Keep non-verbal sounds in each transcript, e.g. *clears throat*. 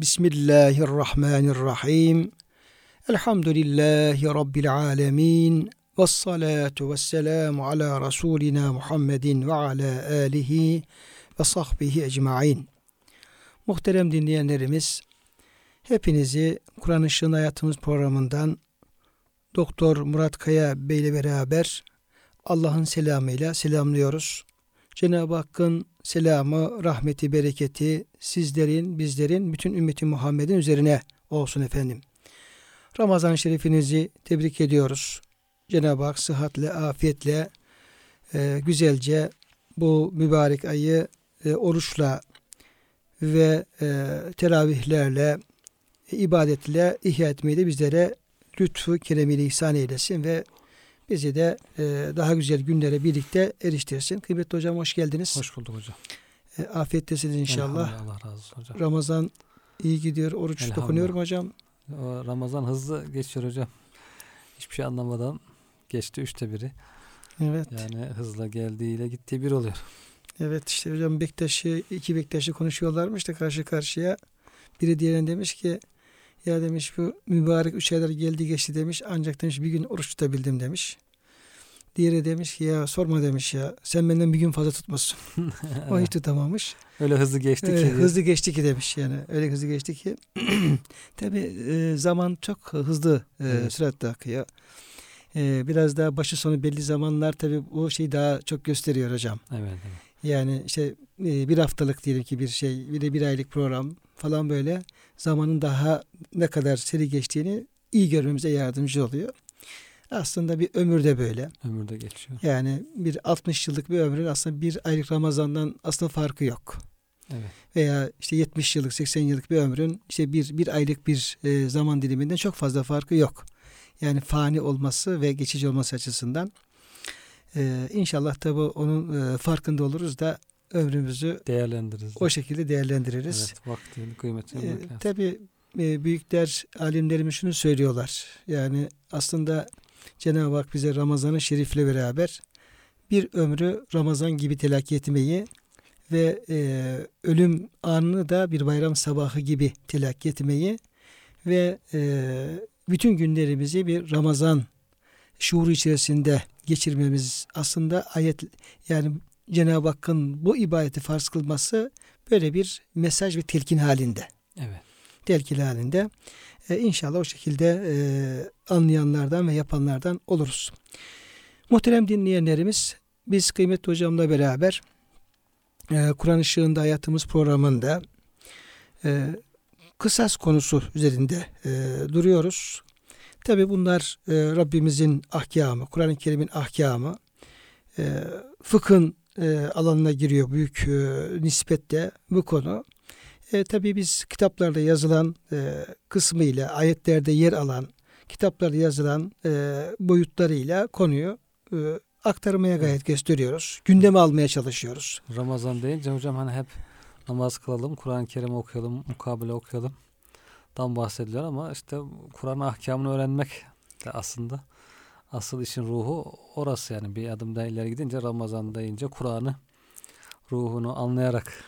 Bismillahirrahmanirrahim. Elhamdülillahi rabbil alamin. Ves salatu vesselamu ala rasulina Muhammedin ve ala alihi ve sahbihi ecmaîn. Muhterem dinleyenlerimiz, hepinizi Kur'an Işığın Hayatımız programından Doktor Murat Kaya Bey ile beraber Allah'ın selamıyla selamlıyoruz. Cenab-ı Hakk'ın selamı, rahmeti, bereketi sizlerin, bizlerin, bütün ümmeti Muhammed'in üzerine olsun efendim. Ramazan şerifinizi tebrik ediyoruz. Cenab-ı Hak sıhhatle, afiyetle, e, güzelce bu mübarek ayı e, oruçla ve e, teravihlerle, e, ibadetle ihya etmeyi de bizlere lütfu, keremiyle ihsan eylesin ve bizi de e, daha güzel günlere birlikte eriştirsin. Kıymetli hocam hoş geldiniz. Hoş bulduk hocam. E, afiyettesiniz inşallah. Allah razı olsun hocam. Ramazan iyi gidiyor. Oruç dokunuyorum hocam. O Ramazan hızlı geçiyor hocam. Hiçbir şey anlamadan geçti üçte biri. Evet. Yani hızla geldiğiyle gittiği bir oluyor. Evet işte hocam Bektaş'ı iki Bektaş'ı konuşuyorlarmış da karşı karşıya. Biri diğerine demiş ki ya demiş bu mübarek üç aylar geldi geçti demiş ancak demiş bir gün oruç tutabildim demiş. Diğeri demiş ki ya sorma demiş ya sen benden bir gün fazla tutmasın. *laughs* o hiç tutamamış. Öyle hızlı geçti ki. Evet, hızlı geçti ki demiş yani. Öyle hızlı geçti ki. *clears throat* Tabi e, zaman çok hızlı e, evet. süratle akıyor. E, biraz daha başı sonu belli zamanlar tabi bu şey daha çok gösteriyor hocam. Evet. evet. Yani işte e, bir haftalık diyelim ki bir şey bir de bir aylık program falan böyle zamanın daha ne kadar seri geçtiğini iyi görmemize yardımcı oluyor. Aslında bir ömür de böyle. Ömür de geçiyor. Yani bir 60 yıllık bir ömrün aslında bir aylık Ramazan'dan aslında farkı yok. Evet. Veya işte 70 yıllık 80 yıllık bir ömrün işte bir, bir aylık bir e, zaman diliminden çok fazla farkı yok. Yani fani olması ve geçici olması açısından. Ee, inşallah tabi onun e, farkında oluruz da ömrümüzü değerlendiririz. O şekilde değerlendiririz. Evet, vaktin kıymetini ee, Tabi e, büyükler, alimlerimiz şunu söylüyorlar. Yani aslında Cenab-ı Hak bize Ramazan-ı Şerif'le beraber bir ömrü Ramazan gibi telakki etmeyi ve e, ölüm anını da bir bayram sabahı gibi telakki etmeyi ve e, bütün günlerimizi bir Ramazan şuuru içerisinde geçirmemiz aslında ayet yani Cenab-ı Hakk'ın bu ibadeti farz kılması böyle bir mesaj ve telkin halinde. Evet. Telkin halinde. Ee, inşallah o şekilde e, anlayanlardan ve yapanlardan oluruz. Muhterem dinleyenlerimiz biz kıymetli hocamla beraber e, Kur'an ışığında hayatımız programında e, kısas konusu üzerinde e, duruyoruz. Tabi bunlar e, Rabbimizin ahkamı, Kur'an-ı Kerim'in ahkamı. E, fıkhın e, alanına giriyor büyük e, nispette bu konu. E, tabii biz kitaplarda yazılan e, kısmıyla, ayetlerde yer alan, kitaplarda yazılan e, boyutlarıyla konuyu e, aktarmaya gayet gösteriyoruz. Gündeme almaya çalışıyoruz. Ramazan deyince hocam hani hep namaz kılalım, Kur'an-ı Kerim okuyalım, mukabele okuyalım dan bahsediliyor ama işte Kur'an ahkamını öğrenmek de aslında asıl işin ruhu orası yani bir adım daha ileri gidince Ramazan deyince Kur'an'ı ruhunu anlayarak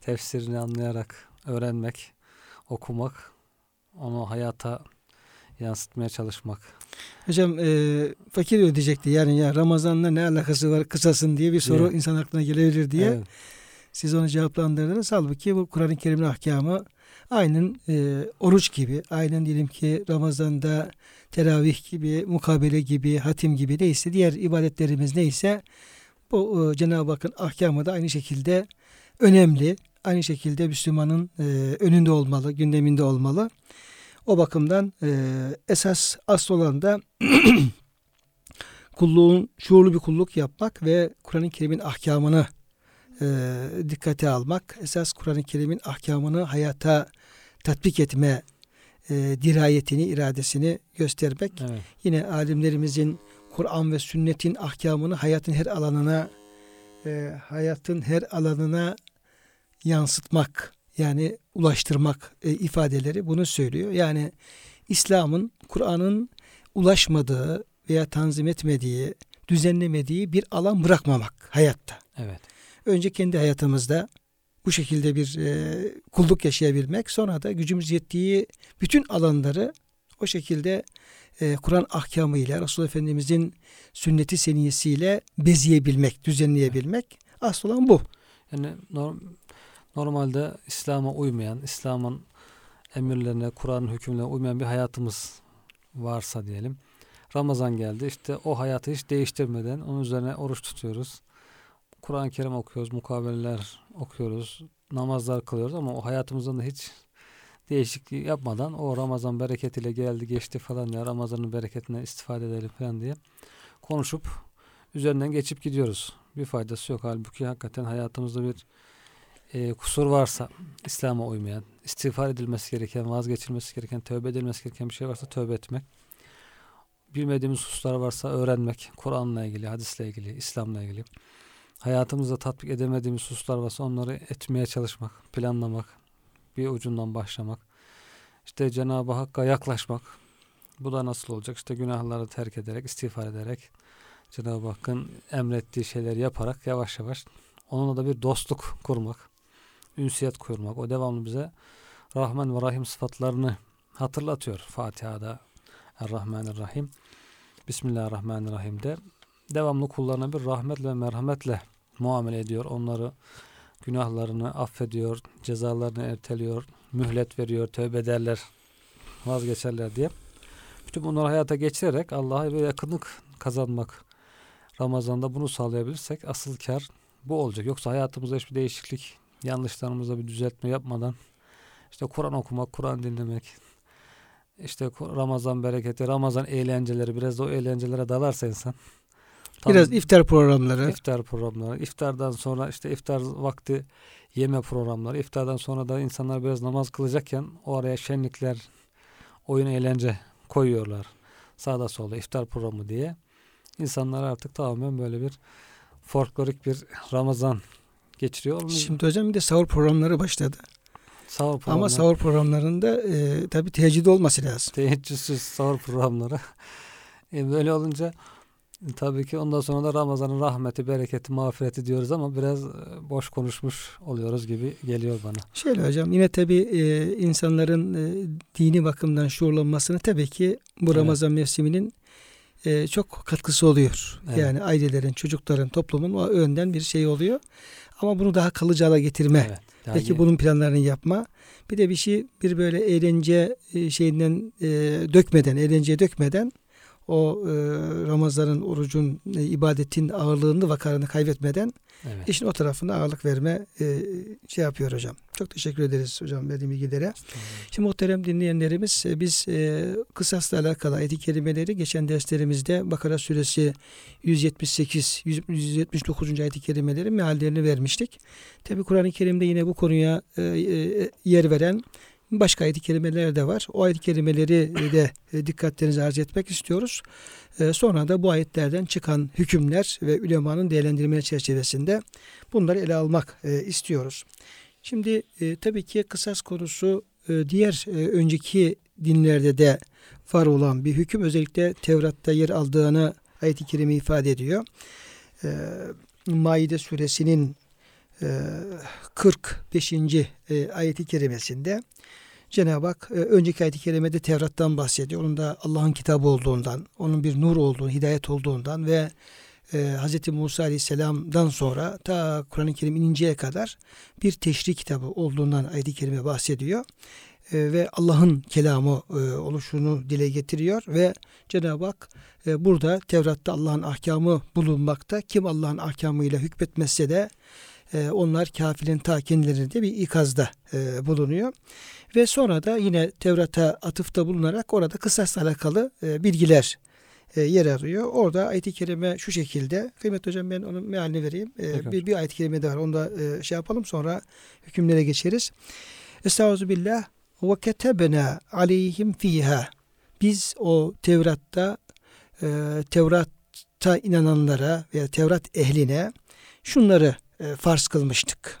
tefsirini anlayarak öğrenmek, okumak, onu hayata yansıtmaya çalışmak. Hocam e, fakir ödeyecekti yani ya Ramazan'la ne alakası var kısasın diye bir soru evet. insan aklına gelebilir diye. Evet. Siz onu cevaplandırdınız. Halbuki bu Kur'an-ı Kerim'in ahkamı aynen e, oruç gibi, aynen diyelim ki Ramazan'da teravih gibi, mukabele gibi, hatim gibi neyse diğer ibadetlerimiz neyse bu e, Cenab-ı Hakk'ın ahkamı da aynı şekilde önemli. Aynı şekilde Müslümanın e, önünde olmalı, gündeminde olmalı. O bakımdan e, esas asıl olan da *clears throat* kulluğun şuurlu bir kulluk yapmak ve Kur'an-ı Kerim'in ahkamını e, dikkate almak. Esas Kur'an-ı Kerim'in ahkamını hayata tatbik etme e, dirayetini, iradesini göstermek. Evet. Yine alimlerimizin Kur'an ve sünnetin ahkamını hayatın her alanına e, hayatın her alanına yansıtmak yani ulaştırmak e, ifadeleri bunu söylüyor. Yani İslam'ın Kur'an'ın ulaşmadığı veya tanzim etmediği, düzenlemediği bir alan bırakmamak hayatta. Evet. Önce kendi hayatımızda bu şekilde bir e, kulluk yaşayabilmek, sonra da gücümüz yettiği bütün alanları o şekilde e, Kur'an ahkamıyla, Resulullah Efendimizin sünneti seniyesiyle beziyebilmek, düzenleyebilmek asıl olan bu. Yani norm, normalde İslam'a uymayan, İslam'ın emirlerine, Kur'an'ın hükümlerine uymayan bir hayatımız varsa diyelim. Ramazan geldi. İşte o hayatı hiç değiştirmeden onun üzerine oruç tutuyoruz. Kur'an-ı Kerim okuyoruz, mukabeleler okuyoruz, namazlar kılıyoruz ama o hayatımızın da hiç değişikliği yapmadan o Ramazan bereketiyle geldi geçti falan ya Ramazan'ın bereketine istifade edelim falan diye konuşup üzerinden geçip gidiyoruz. Bir faydası yok. Halbuki hakikaten hayatımızda bir e, kusur varsa İslam'a uymayan, istiğfar edilmesi gereken, vazgeçilmesi gereken, tövbe edilmesi gereken bir şey varsa tövbe etmek. Bilmediğimiz hususlar varsa öğrenmek, Kur'an'la ilgili, hadisle ilgili, İslam'la ilgili. Hayatımızda tatbik edemediğimiz hususlar varsa onları etmeye çalışmak, planlamak, bir ucundan başlamak. İşte Cenab-ı Hakk'a yaklaşmak. Bu da nasıl olacak? İşte günahları terk ederek, istiğfar ederek, Cenab-ı Hakk'ın emrettiği şeyleri yaparak yavaş yavaş onunla da bir dostluk kurmak, ünsiyet kurmak. O devamlı bize Rahman ve Rahim sıfatlarını hatırlatıyor Fatiha'da Er-Rahmanir-Rahim. Bismillahirrahmanirrahim'de devamlı kullarına bir rahmet ve merhametle muamele ediyor. Onları günahlarını affediyor, cezalarını erteliyor, mühlet veriyor, tövbe ederler, vazgeçerler diye. Bütün bunları hayata geçirerek Allah'a bir yakınlık kazanmak. Ramazan'da bunu sağlayabilirsek asıl kar bu olacak. Yoksa hayatımızda hiçbir değişiklik, yanlışlarımızda bir düzeltme yapmadan işte Kur'an okumak, Kur'an dinlemek, işte Ramazan bereketi, Ramazan eğlenceleri biraz da o eğlencelere dalarsa insan Tam Biraz iftar programları. İftar programları. İftardan sonra işte iftar vakti yeme programları. İftardan sonra da insanlar biraz namaz kılacakken o araya şenlikler, oyun eğlence koyuyorlar. Sağda solda iftar programı diye. İnsanlar artık tamamen böyle bir folklorik bir Ramazan geçiriyor. Şimdi hocam bir de sahur programları başladı. Sahur programları. Ama sahur programlarında e, tabi teheccüd olması lazım. Teheccüdsüz sahur programları. *laughs* E, böyle olunca Tabii ki ondan sonra da Ramazan'ın rahmeti, bereketi, mağfireti diyoruz ama biraz e, boş konuşmuş oluyoruz gibi geliyor bana. Şöyle hocam yine tabii e, insanların e, dini bakımdan şuurlanmasını tabii ki bu evet. Ramazan mevsiminin e, çok katkısı oluyor. Evet. Yani ailelerin, çocukların, toplumun o önden bir şey oluyor. Ama bunu daha kalıcı hale getirme. Evet. Yani... Peki bunun planlarını yapma. Bir de bir şey bir böyle eğlence şeyinden e, dökmeden, eğlenceye dökmeden o e, Ramazan'ın, orucun, e, ibadetin ağırlığını, vakarını kaybetmeden evet. işin o tarafına ağırlık verme e, şey yapıyor hocam. Çok teşekkür ederiz hocam verdiğim bilgilere. Şimdi muhterem dinleyenlerimiz e, biz e, kısasla alakalı ayet-i kerimeleri geçen derslerimizde Bakara suresi 178 179. ayet-i kerimeleri meallerini vermiştik. Tabi Kur'an-ı Kerim'de yine bu konuya e, e, yer veren Başka ayet-i kerimeler de var. O ayet-i kerimeleri de e, dikkatlerinizi arz etmek istiyoruz. E, sonra da bu ayetlerden çıkan hükümler ve ülemanın değerlendirme çerçevesinde bunları ele almak e, istiyoruz. Şimdi tabii ki kısas konusu diğer önceki dinlerde de var olan bir hüküm. Özellikle Tevrat'ta yer aldığını ayet-i kerime ifade ediyor. Maide suresinin 45. ayeti kerimesinde Cenab-ı Hak e, önceki ayet-i kerimede Tevrat'tan bahsediyor. Onun da Allah'ın kitabı olduğundan, onun bir nur olduğunu, hidayet olduğundan ve e, Hz. Musa Aleyhisselam'dan sonra ta Kur'an-ı Kerim ininceye kadar bir teşri kitabı olduğundan ayet-i kerime bahsediyor. E, ve Allah'ın kelamı e, oluşunu dile getiriyor ve Cenab-ı Hak e, burada Tevrat'ta Allah'ın ahkamı bulunmakta. Kim Allah'ın ahkamıyla hükmetmezse de e, onlar kafirin ta kendilerinde bir ikazda e, bulunuyor. Ve sonra da yine Tevrat'a atıfta bulunarak orada kısasla alakalı e, bilgiler e, yer arıyor. Orada ayet-i kerime şu şekilde. Kıymet hocam ben onun mealini vereyim. E, bir, bir ayet-i kerime de var. Onu da e, şey yapalım sonra hükümlere geçeriz. Estağfirullah. ve ketebna aleyhim fiha. Biz o Tevrat'ta e, Tevrat'a inananlara veya Tevrat ehline şunları e, farz kılmıştık.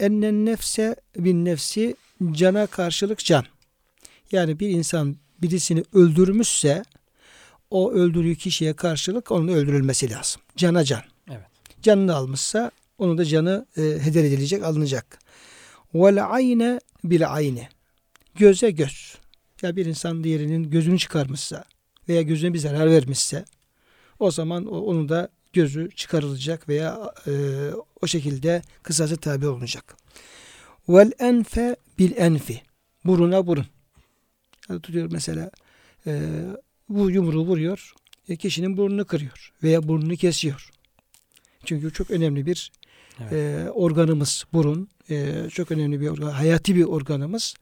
Ennen nefse bin nefsi cana karşılık can. Yani bir insan birisini öldürmüşse o öldürdüğü kişiye karşılık onun öldürülmesi lazım. Cana can. Evet. Canını almışsa onun da canı e, heder edilecek, alınacak. Vel ayne bil ayni. Göze göz. Ya bir insan diğerinin gözünü çıkarmışsa veya gözüne bir zarar vermişse o zaman onun da gözü çıkarılacak veya e, o şekilde kısası tabi olunacak. Vel enfe bil enfi. Buruna burun. Yani tutuyor mesela e, bu yumruğu vuruyor. E, kişinin burnunu kırıyor veya burnunu kesiyor. Çünkü çok önemli bir Evet. e, organımız burun. E, çok önemli bir organ, hayati bir organımız.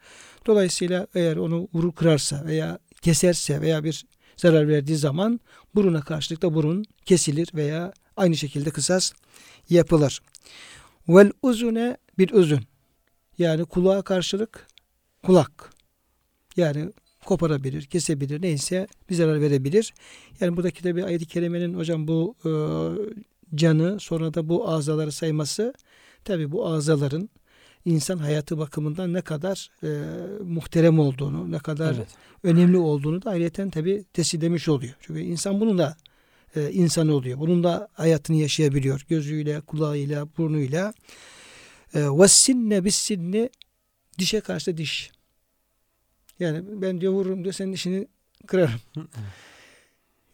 Dolayısıyla eğer onu vurur kırarsa veya keserse veya bir zarar verdiği zaman buruna karşılık da burun kesilir veya aynı şekilde kısas yapılır. Vel uzune bir uzun. Yani kulağa karşılık kulak. Yani koparabilir, kesebilir, neyse bir zarar verebilir. Yani buradaki de bir ayet-i kerimenin hocam bu e, canı sonra da bu azaları sayması tabi bu azaların insan hayatı bakımından ne kadar e, muhterem olduğunu, ne kadar Evet. önemli olduğunu da ayrıyeten tabi tesirlemiş oluyor. Çünkü insan bunun da e, insan oluyor. Bunun da hayatını yaşayabiliyor. Gözüyle, kulağıyla, burnuyla. E, ve sinne bis sinni dişe karşı diş. Yani ben diyor vururum diyor senin dişini kırarım.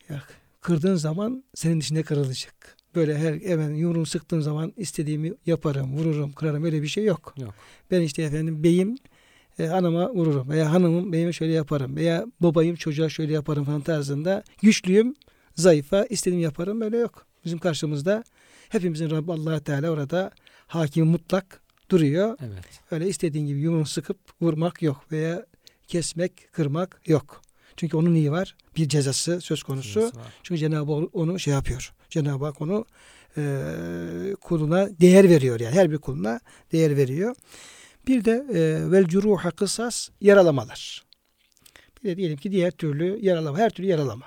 Ya, kırdığın zaman senin dişine kırılacak. Böyle her hemen yumruğumu sıktığım zaman istediğimi yaparım, vururum, kırarım öyle bir şey yok. Yok. Ben işte efendim beyim e, hanıma vururum veya hanımım beyime şöyle yaparım veya babayım çocuğa şöyle yaparım falan tarzında güçlüyüm zayıfa istediğimi yaparım böyle yok. Bizim karşımızda hepimizin Rabbi allah Teala orada hakim mutlak duruyor. Evet. Öyle istediğin gibi yumruğunu sıkıp vurmak yok veya kesmek, kırmak yok. Çünkü onun niye var? Bir cezası söz konusu. Cezası. Çünkü Cenab-ı Hak onu şey yapıyor. Cenab-ı Hak onu e, kuluna değer veriyor yani. Her bir kuluna değer veriyor. Bir de e, vel curuha kısas yaralamalar. Bir de diyelim ki diğer türlü yaralama. Her türlü yaralama.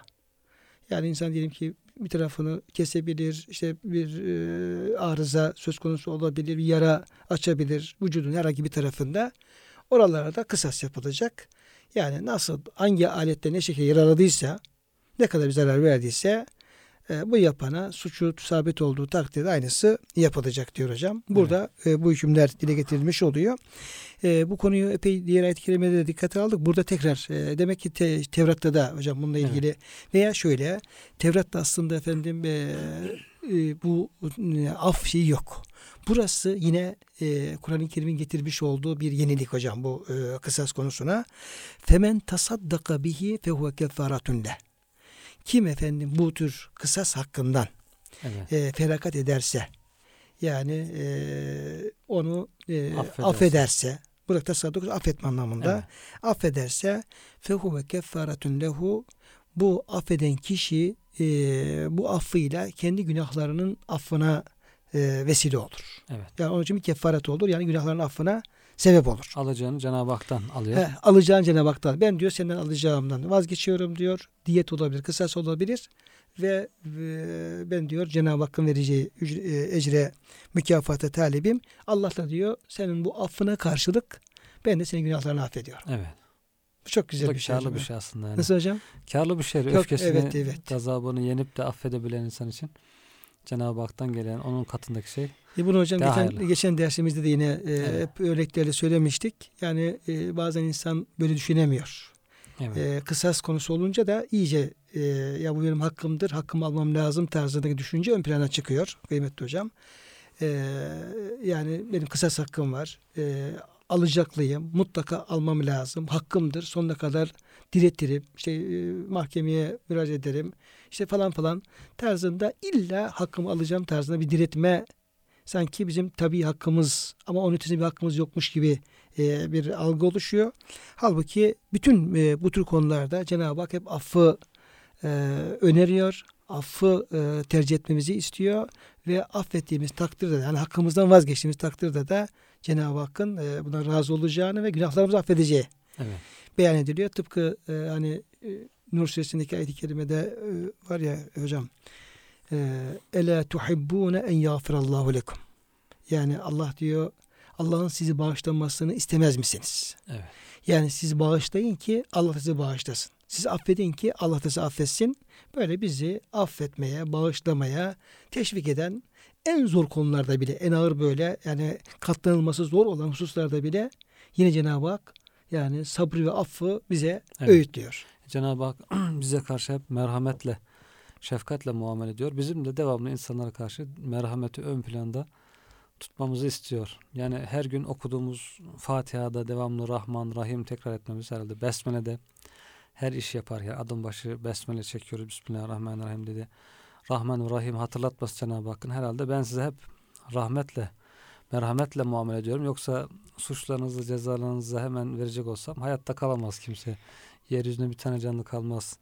Yani insan diyelim ki bir tarafını kesebilir, işte bir e, arıza söz konusu olabilir, bir yara açabilir vücudun herhangi bir tarafında. Oralara da kısas yapılacak. Yani nasıl hangi alette ne şekilde yaraladıysa, ne kadar bir zarar verdiyse e, bu yapana suçu sabit olduğu takdirde aynısı yapılacak diyor hocam. Burada e, bu hükümler dile getirilmiş oluyor. E, bu konuyu epey diğer ayet-i kerimede de dikkate aldık. Burada tekrar e, demek ki te, Tevrat'ta da hocam bununla Evet. ilgili veya şöyle Tevrat'ta aslında efendim e, e, bu e, af şeyi yok. Burası yine e, Kur'an-ı Kerim'in getirmiş olduğu bir yenilik hocam bu e, kısas konusuna. Femen tasaddaka bihi fehuve kefaratun. Kim efendim bu tür kısas hakkından Evet. e, feragat ederse yani e, onu e, Affederse. affederse burada tasadduk affetme anlamında Evet. affederse fehuve kefaretun lehu bu affeden kişi e, bu affıyla kendi günahlarının affına e, vesile olur. Evet. Yani onun için bir kefaret olur. Yani günahların affına sebep olur. Alacağını Cenab-ı Hak'tan alıyor. He, alacağın Cenab-ı Hak'tan. Ben diyor senden alacağımdan vazgeçiyorum diyor. Diyet olabilir, kısas olabilir. Ve, ve ben diyor Cenab-ı Hakk'ın vereceği ücre- e, ecre, mükafata talibim. Allah da diyor senin bu affına karşılık ben de senin günahlarını affediyorum. Evet. Bu çok Bu güzel da bir şey. karlı bir şey aslında. Yani. Nasıl hocam? Karlı bir şey. Çok- Öfkesini, evet, evet. gazabını yenip de affedebilen insan için Cenab-ı Hak'tan gelen onun katındaki şey. E bunu hocam geçen, hayırlı. geçen dersimizde de yine e, Evet. hep örneklerle söylemiştik. Yani e, bazen insan böyle düşünemiyor. Evet. E, kısas konusu olunca da iyice e, ya bu benim hakkımdır, hakkımı almam lazım tarzındaki düşünce ön plana çıkıyor kıymetli hocam. E, yani benim kısas hakkım var. E, alacaklıyım. Mutlaka almam lazım. Hakkımdır. Sonuna kadar diretirim. İşte e, mahkemeye müracaat ederim. İşte falan falan tarzında illa hakkımı alacağım tarzında bir diretme sanki bizim tabii hakkımız ama onun ötesinde bir hakkımız yokmuş gibi e, bir algı oluşuyor. Halbuki bütün e, bu tür konularda Cenab-ı Hak hep affı öneriyor. Affı tercih etmemizi istiyor ve affettiğimiz takdirde de yani hakkımızdan vazgeçtiğimiz takdirde de Cenab-ı Hakk'ın e, buna razı olacağını ve günahlarımızı affedeceği Evet. beyan ediliyor. Tıpkı e, hani e, Nur suresindeki ayet-i kerimede e, var ya hocam e, Ela tuhibbune en yağfirallahu lekum. Yani Allah diyor Allah'ın sizi bağışlamasını istemez misiniz? Evet. Yani siz bağışlayın ki Allah sizi bağışlasın. Siz affedin ki Allah da sizi affetsin. Böyle bizi affetmeye, bağışlamaya teşvik eden en zor konularda bile, en ağır böyle yani katlanılması zor olan hususlarda bile yine Cenab-ı Hak yani sabrı ve affı bize Evet. öğütlüyor. Cenab-ı Hak *clears throat* bize karşı hep merhametle, şefkatle muamele ediyor. Bizim de devamlı insanlara karşı merhameti ön planda tutmamızı istiyor. Yani her gün okuduğumuz Fatiha'da devamlı Rahman, Rahim tekrar etmemiz herhalde. Besmele'de her iş yaparken adım başı Besmele çekiyoruz. Bismillahirrahmanirrahim dedi. Rahman ve Rahim hatırlatması Cenab-ı Hakk'ın herhalde ben size hep rahmetle, merhametle muamele ediyorum. Yoksa suçlarınızı, cezalarınızı hemen verecek olsam hayatta kalamaz kimse. Yeryüzünde bir tane canlı kalmaz.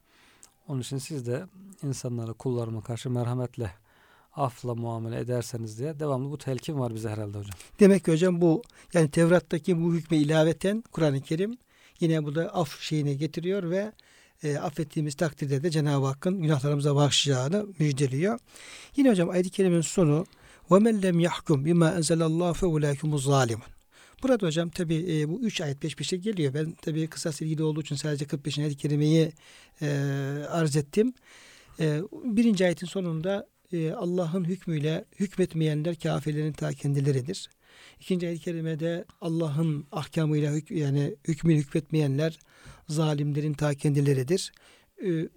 Onun için siz de insanlara, kullarıma karşı merhametle, afla muamele ederseniz diye devamlı bu telkin var bize herhalde hocam. Demek ki hocam bu yani Tevrat'taki bu hükme ilaveten Kur'an-ı Kerim yine bu da af şeyine getiriyor ve e, affettiğimiz takdirde de Cenab-ı Hakk'ın günahlarımıza bağışlayacağını müjdeliyor. Yine hocam ayet-i kerimenin sonu وَمَنْ لَمْ يَحْكُمْ بِمَا أَنْزَلَ اللّٰهُ فَاُولَٰيكُمُ الظَّالِمُونَ Burada hocam tabi e, bu üç ayet peş peşe geliyor. Ben tabi kısas ilgili olduğu için sadece 45. ayet-i kerimeyi e, arz ettim. E, birinci ayetin sonunda e, Allah'ın hükmüyle hükmetmeyenler kafirlerin ta kendileridir. İkinci ayet-i kerimede Allah'ın ahkamıyla hük, yani hükmüyle hükmetmeyenler zalimlerin ta kendileridir. Ee,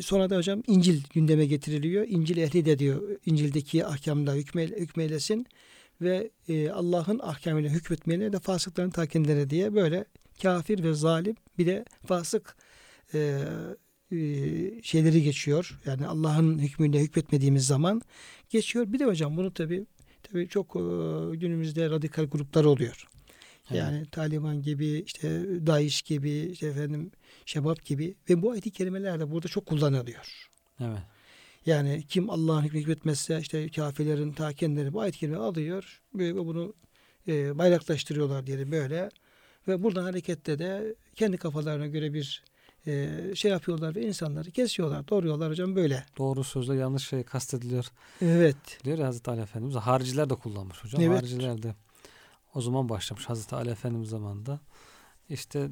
sonra da hocam İncil gündeme getiriliyor. İncil ehli de diyor İncil'deki ahkamla hükme, hükmeylesin ve e, Allah'ın ahkamıyla hükmetmeyenler de fasıkların ta kendileri diye böyle kafir ve zalim bir de fasık e, e, şeyleri geçiyor. Yani Allah'ın hükmüyle hükmetmediğimiz zaman geçiyor. Bir de hocam bunu tabi tabi çok e, günümüzde radikal gruplar oluyor. Evet. Yani Taliban gibi, işte DAEŞ gibi, işte efendim Şebap gibi ve bu ayet-i kerimeler de burada çok kullanılıyor. Evet. Yani kim Allah'ın hükmü hükmetmezse işte kafirlerin ta kendileri bu ayet-i kerime alıyor ve bunu e, bayraklaştırıyorlar diyelim böyle. Ve buradan hareketle de kendi kafalarına göre bir e, şey yapıyorlar ve insanları kesiyorlar, doğruyorlar hocam böyle. Doğru sözle yanlış şey kastediliyor. Evet. Diyor ya Hazreti Ali Efendimiz. Hariciler de kullanmış hocam. Evet. Hariciler de o zaman başlamış Hazreti Ali Efendimiz zamanında. İşte e,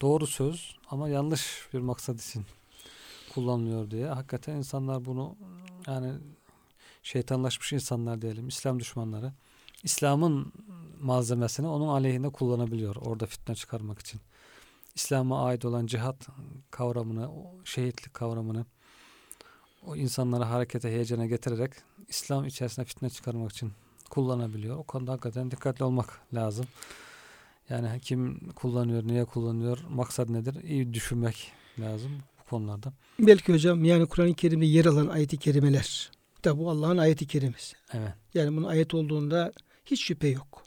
doğru söz ama yanlış bir maksat için kullanılıyor diye. Hakikaten insanlar bunu yani şeytanlaşmış insanlar diyelim. İslam düşmanları. İslam'ın malzemesini onun aleyhinde kullanabiliyor. Orada fitne çıkarmak için. İslam'a ait olan cihat kavramını, o şehitlik kavramını o insanları harekete, heyecana getirerek İslam içerisinde fitne çıkarmak için kullanabiliyor. O konuda hakikaten dikkatli olmak lazım. Yani kim kullanıyor, niye kullanıyor, maksat nedir? İyi düşünmek lazım bu konularda. Belki hocam yani Kur'an-ı Kerim'de yer alan ayet-i kerimeler. Tabi bu Allah'ın ayet-i kerimesi. Evet. Yani bunun ayet olduğunda hiç şüphe yok.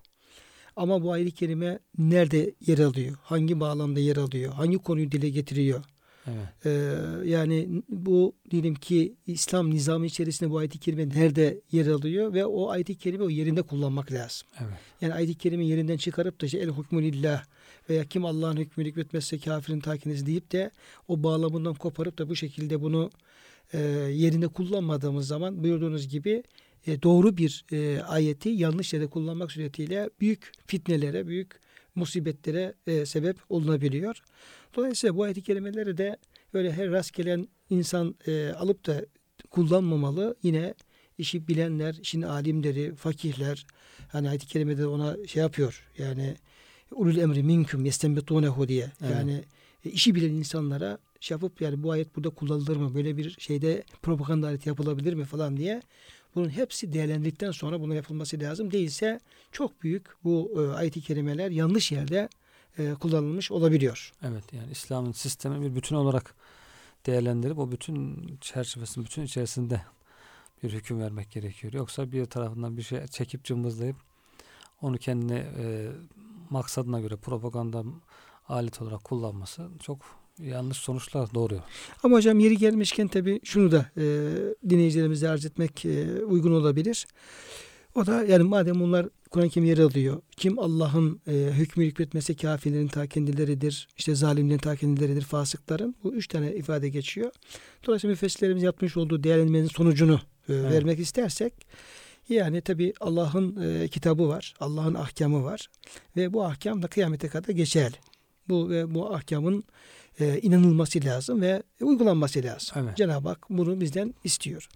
Ama bu ayet-i kerime nerede yer alıyor? Hangi bağlamda yer alıyor? Hangi konuyu dile getiriyor? Evet. Ee, yani bu diyelim ki İslam nizamı içerisinde bu ayet-i kerime nerede yer alıyor ve o ayet-i kerime o yerinde kullanmak lazım. Evet. Yani ayet-i kerime yerinden çıkarıp da işte el hukmu lillah veya kim Allah'ın hükmünü hükmetmezse kafirin takiniz deyip de o bağlamından koparıp da bu şekilde bunu e, yerinde kullanmadığımız zaman buyurduğunuz gibi e, doğru bir e, ayeti yanlış yere kullanmak suretiyle büyük fitnelere, büyük musibetlere e, sebep olunabiliyor. Dolayısıyla bu ayet-i kerimeleri de öyle her rastgele insan e, alıp da kullanmamalı. Yine işi bilenler, işin alimleri, fakihler hani ayet-i kerimede ona şey yapıyor. Yani ulul emri minkum yestenbitunehu diye. Evet. Yani e, işi bilen insanlara şey yapıp yani bu ayet burada kullanılır mı? Böyle bir şeyde propaganda aleti yapılabilir mi falan diye. Bunun hepsi değerlendirdikten sonra bunun yapılması lazım. Değilse çok büyük bu e, ayet-i kerimeler yanlış yerde e, kullanılmış olabiliyor. Evet yani İslam'ın sistemi bir bütün olarak değerlendirip o bütün çerçevesinin bütün içerisinde bir hüküm vermek gerekiyor. Yoksa bir tarafından bir şey çekip cımbızlayıp onu kendine e, maksadına göre propaganda alet olarak kullanması çok yanlış sonuçlar doğuruyor. Ama hocam yeri gelmişken tabii şunu da e, dinleyicilerimize arz etmek e, uygun olabilir. O da yani madem bunlar Kur'an-ı Kerim yer alıyor. Kim Allah'ın e, hükmü hükmetmesi kafirlerin ta kendileridir. işte zalimlerin ta kendileridir. Fasıkların. Bu üç tane ifade geçiyor. Dolayısıyla müfessirlerimiz yapmış olduğu değerlendirmenin sonucunu e, Evet. vermek istersek yani tabi Allah'ın e, kitabı var. Allah'ın ahkamı var. Ve bu ahkam da kıyamete kadar geçerli. Bu ve bu ahkamın e, inanılması lazım ve uygulanması lazım. Evet. Cenab-ı Hak bunu bizden istiyor.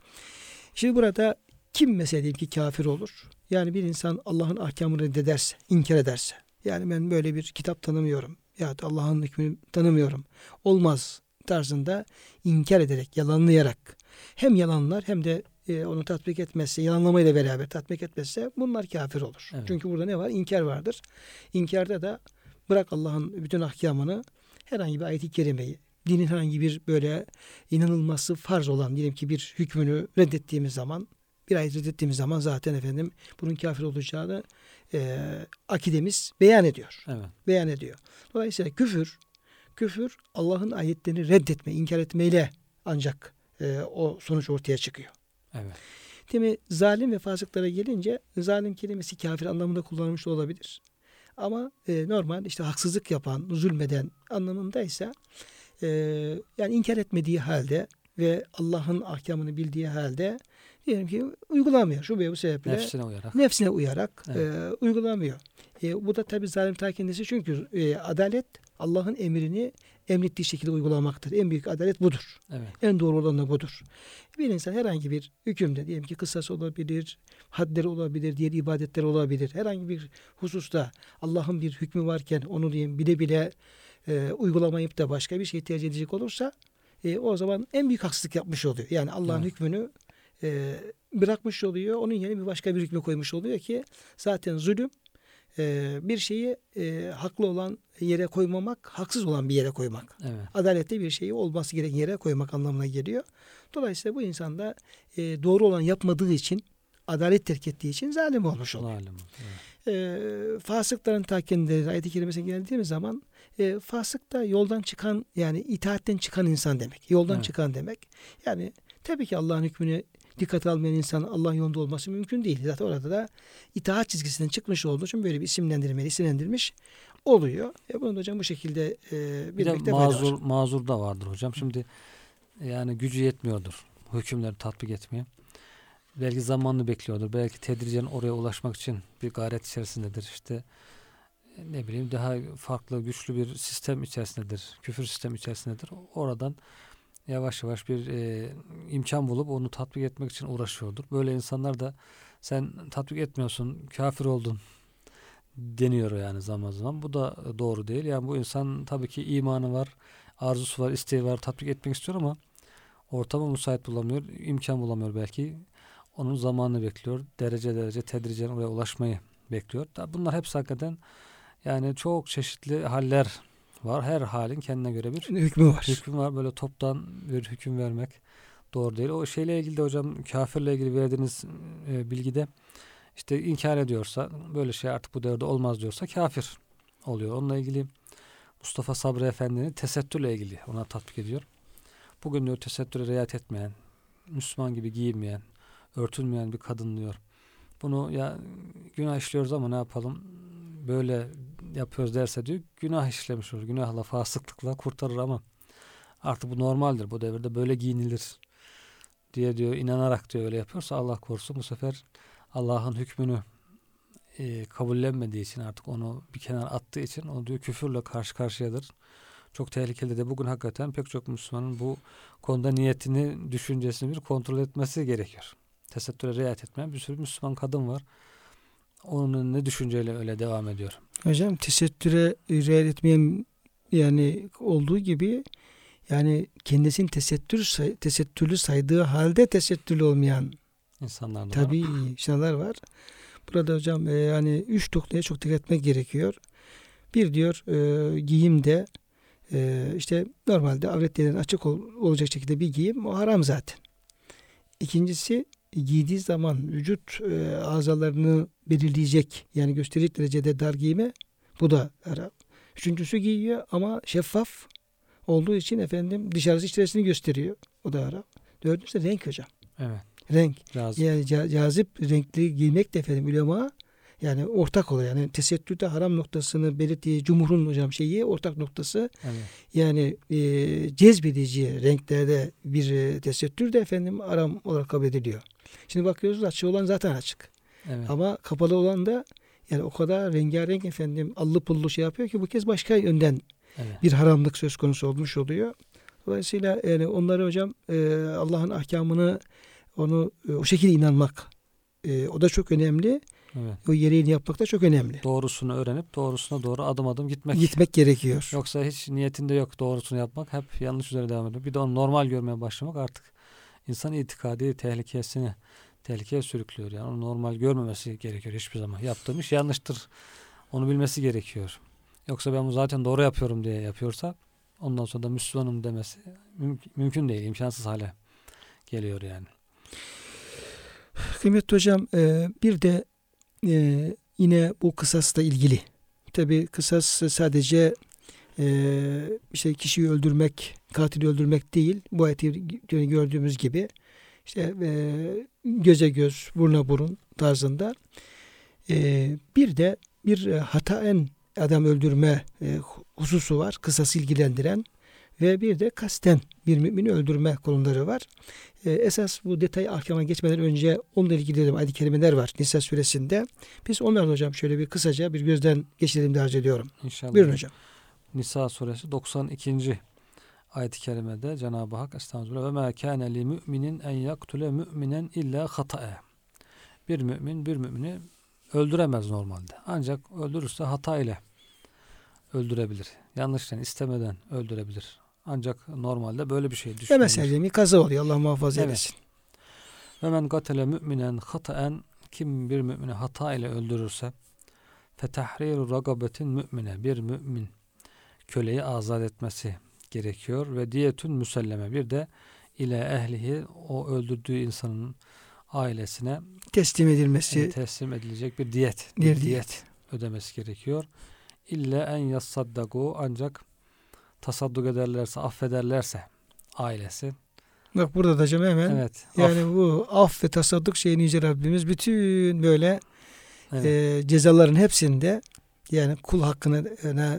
Şimdi burada kim mesela diyelim ki kafir olur? Yani bir insan Allah'ın ahkamını reddederse, inkar ederse. Yani ben böyle bir kitap tanımıyorum. Ya Allah'ın hükmünü tanımıyorum. Olmaz tarzında inkar ederek, yalanlayarak hem yalanlar hem de e, onu tatbik etmezse, yalanlamayla beraber tatbik etmezse bunlar kafir olur. Evet. Çünkü burada ne var? İnkar vardır. İnkarda da bırak Allah'ın bütün ahkamını herhangi bir ayet-i kerimeyi, dinin herhangi bir böyle inanılması farz olan diyelim ki bir hükmünü reddettiğimiz zaman bir ayet reddettiğimiz zaman zaten efendim bunun kafir olacağını e, akidemiz beyan ediyor. Evet. Beyan ediyor. Dolayısıyla küfür küfür Allah'ın ayetlerini reddetme, inkar etmeyle ancak e, o sonuç ortaya çıkıyor. Evet. Değil mi? Zalim ve fasıklara gelince zalim kelimesi kafir anlamında kullanılmış olabilir. Ama e, normal işte haksızlık yapan, zulmeden anlamındaysa e, yani inkar etmediği halde ve Allah'ın ahkamını bildiği halde diyelim ki uygulamıyor. Şu veya bu sebeple Nefsine uyarak. nefsine uyarak Evet. e, uygulamıyor. E, bu da tabi zalim ta kendisi çünkü e, adalet Allah'ın emrini emrettiği şekilde uygulamaktır. En büyük adalet budur. Evet. En doğru olan da budur. Bir insan herhangi bir hükümde diyelim ki kısas olabilir, hadleri olabilir, diğer ibadetler olabilir. Herhangi bir hususta Allah'ın bir hükmü varken onu diyeyim bile bile e, uygulamayıp da başka bir şey tercih edecek olursa e, o zaman en büyük haksızlık yapmış oluyor. Yani Allah'ın Evet. hükmünü e, bırakmış oluyor. Onun yerine bir başka bir hükmü koymuş oluyor ki zaten zulüm e, bir şeyi e, haklı olan yere koymamak, haksız olan bir yere koymak Evet. adalette bir şeyi olması gereken yere koymak anlamına geliyor. Dolayısıyla bu insan da e, doğru olan yapmadığı için adalet terk ettiği için zalim olmuş oluyor. Zalim. Evet. E, fasıkların ta kendileri ayet-i kerimesine geldiğimiz zaman e, fasık da yoldan çıkan yani itaatten çıkan insan demek. Yoldan Evet. çıkan demek. Yani tabii ki Allah'ın hükmünü dikkate almayan insan Allah yolunda olması mümkün değil. Zaten orada da itaat çizgisinden çıkmış olduğu için böyle bir isimlendirmeli, isimlendirilmiş oluyor. E bunu da hocam bu şekilde e, Bir de fayda var. mazur, mazur da vardır hocam. Şimdi yani gücü yetmiyordur hükümleri tatbik etmeye. Belki zamanını bekliyordur. Belki tedricen oraya ulaşmak için bir gayret içerisindedir. İşte e, ne bileyim daha farklı güçlü bir sistem içerisindedir. Küfür sistem içerisindedir. Oradan yavaş yavaş bir e, imkan bulup onu tatbik etmek için uğraşıyordur. Böyle insanlar da sen tatbik etmiyorsun, kafir oldun deniyor yani zaman zaman. Bu da doğru değil. Yani bu insan tabii ki imanı var, arzusu var, isteği var, tatbik etmek istiyor ama ortamı müsait bulamıyor, imkan bulamıyor belki. Onun zamanını bekliyor. Derece derece tedricen oraya ulaşmayı bekliyor. Bunlar hepsi hakikaten yani çok çeşitli haller var. Her halin kendine göre bir hükmü var. hüküm var. Böyle toptan bir hüküm vermek doğru değil. O şeyle ilgili de hocam kafirle ilgili verdiğiniz e, bilgide işte inkar ediyorsa böyle şey artık bu devirde olmaz diyorsa kafir oluyor. Onunla ilgili Mustafa Sabri Efendi'nin tesettürle ilgili ona tatbik ediyor. Bugün diyor tesettüre riayet etmeyen, Müslüman gibi giyinmeyen, örtünmeyen bir kadın diyor. Bunu ya günah işliyoruz ama ne yapalım böyle yapıyoruz derse diyor günah işlemiş olur. Günahla, fasıklıkla kurtarır ama artık bu normaldir. Bu devirde böyle giyinilir diye diyor inanarak diyor öyle yapıyorsa Allah korusun bu sefer Allah'ın hükmünü e, kabullenmediği için artık onu bir kenara attığı için o diyor küfürle karşı karşıyadır. Çok tehlikeli de bugün hakikaten pek çok Müslümanın bu konuda niyetini, düşüncesini bir kontrol etmesi gerekiyor. Tesettüre riayet etmeyen bir sürü Müslüman kadın var. Onun ne düşünceyle öyle devam ediyor. Hocam tesettüre riayet etmeyen yani olduğu gibi yani kendisini tesettür tesettürlü saydığı halde tesettürlü olmayan İnsanlar var. tabii insanlar var. Burada hocam e, yani üç noktaya çok dikkat etmek gerekiyor. Bir diyor e, giyimde e, işte normalde avretlerin açık ol- olacak şekilde bir giyim o haram zaten. İkincisi giydiği zaman vücut e, azalarını belirleyecek yani gösterecek derecede dar giyme bu da haram. Üçüncüsü giyiyor ama şeffaf olduğu için efendim dışarısı içerisini gösteriyor. O da haram. Dördüncüsü de renk hocam. Evet. Renk. Cazip. Yani ca- cazip renkli giymek de efendim ulema yani ortak oluyor. Yani tesettürde haram noktasını belirttiği cumhurun hocam şeyi ortak noktası Evet. yani e, cezbedici renklerde bir e, tesettür de efendim haram olarak kabul ediliyor. Şimdi bakıyoruz açık olan zaten açık. Evet. Ama kapalı olan da yani o kadar rengarenk efendim allı pullu şey yapıyor ki bu kez başka yönden evet. bir haramlık söz konusu olmuş oluyor. Dolayısıyla yani onları hocam e, Allah'ın ahkamını onu e, o şekilde inanmak e, o da çok önemli. Evet. O gereğini yapmak da çok önemli. Doğrusunu öğrenip doğrusuna doğru adım adım gitmek. Gitmek gerekiyor. Yoksa hiç niyetinde yok doğrusunu yapmak. Hep yanlış üzere devam ediyor. Bir de onu normal görmeye başlamak artık insan itikadi tehlikesini tehlikeye sürüklüyor. Yani onu normal görmemesi gerekiyor hiçbir zaman. Yaptığım iş yanlıştır. Onu bilmesi gerekiyor. Yoksa ben bunu zaten doğru yapıyorum diye yapıyorsa ondan sonra da Müslümanım demesi mümkün, mümkün değil. imkansız hale geliyor yani. Kıymetli hocam bir de e, yine bu kısasla ilgili. Tabi kısas sadece e, işte kişiyi öldürmek, katili öldürmek değil. Bu ayeti gördüğümüz gibi işte e, göze göz, buruna burun tarzında. E, bir de bir hataen adam öldürme e, hususu var. Kısası ilgilendiren ve bir de kasten bir mümini öldürme konuları var. E, esas bu detay ahkama geçmeden önce onunla ilgili de ayet-i kerimeler var Nisa suresinde. Biz onları hocam şöyle bir kısaca bir gözden geçirelim de arz ediyorum. İnşallah. Buyurun hocam. Nisa suresi 92. ayet-i kerimede Cenab-ı Hak Estağfirullah ve ma kana li mu'minin en yaktule mu'minen illa hata'e. Bir mümin bir mümini öldüremez normalde. Ancak öldürürse hata ile öldürebilir. Yanlıştan istemeden öldürebilir. Ancak normalde böyle bir şey düşünülür. mesela bir kaza oluyor Allah muhafaza Evet. eylesin. Ve men gatele müminen hataen kim bir mümini hata ile öldürürse fetahriru ragabetin mümine bir mümin köleyi azat etmesi gerekiyor ve diyetün müselleme bir de ile ehlihi o öldürdüğü insanın ailesine Teslim edilmesi e, teslim edilecek bir diyet, Bir diyet. diyet ödemesi gerekiyor. İlle en yassaddagu ancak tasadduk ederlerse, affederlerse ailesi. Bak burada da hocam hemen Evet. yani bu af ve tasadduk şeyini Yüce Rabbimiz bütün böyle evet. e, cezaların hepsinde yani kul hakkına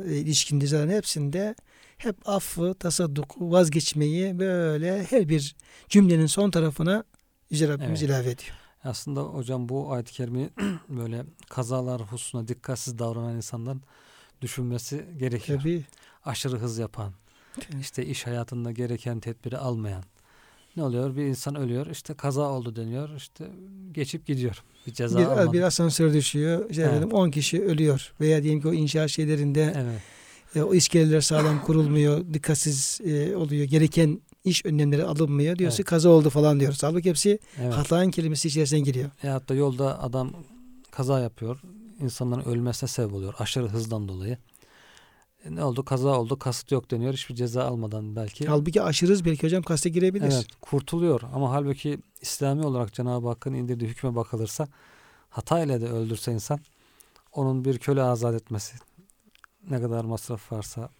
e, ilişkin cezaların hepsinde hep affı, tasadduk, vazgeçmeyi böyle her bir cümlenin son tarafına Yüce Rabbimiz Evet. ilave ediyor. Aslında hocam bu ayet-i kerimeyi *clears throat* böyle kazalar hususuna dikkatsiz davranan insanların düşünmesi gerekiyor. Tabii. Aşırı hız yapan, işte iş hayatında gereken tedbiri almayan. Ne oluyor? Bir insan ölüyor, işte kaza oldu deniyor, işte geçip gidiyor. Bir ceza Bir, almadan. bir asansör düşüyor. İşte Evet. efendim 10 kişi ölüyor. Veya diyelim ki o inşaat şeylerinde Evet, e, o iskeleler sağlam kurulmuyor. Dikkatsiz e, oluyor. Gereken iş önlemleri alınmıyor. Diyorsa Evet. kaza oldu falan diyoruz. Halbuki hepsi evet. hatanın kelimesi içerisinden giriyor. Veyahut da yolda adam kaza yapıyor. insanların ölmesine sebep oluyor. Aşırı hızdan dolayı. E, ne oldu? Kaza oldu. Kasıt yok deniyor. Hiçbir ceza almadan belki. Halbuki aşırı hız belki hocam kaste girebilir. Evet kurtuluyor ama halbuki İslami olarak Cenab-ı Hakk'ın indirdiği hükme bakılırsa hata ile de öldürse insan onun bir köle azat etmesi ne kadar masraf varsa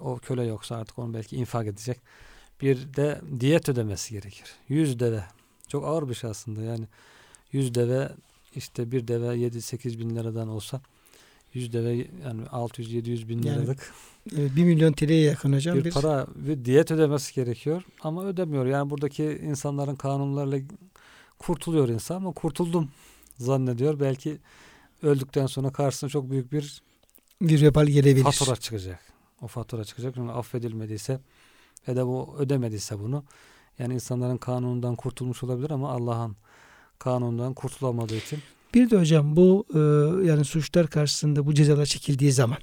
o köle yoksa artık onu belki infak edecek. Bir de diyet ödemesi gerekir. Yüz deve. Çok ağır bir şey aslında yani. Yüz deve işte bir deve 7-8 bin liradan olsa yüz deve yani 600-700 bin Yani liralık Evet, 1 milyon TL'ye yakın hocam. bir Bir, para bir diyet ödemesi gerekiyor ama ödemiyor. Yani buradaki insanların kanunlarla kurtuluyor insan ama kurtuldum zannediyor. Belki öldükten sonra karşısına çok büyük bir bir vebal gelebilir. fatura çıkacak. O fatura çıkacak. Çünkü affedilmediyse ve de bu ödemediyse bunu yani insanların kanunundan kurtulmuş olabilir ama Allah'ın kanunundan kurtulamadığı için Bir de hocam bu e, yani suçlar karşısında bu cezalar çekildiği zaman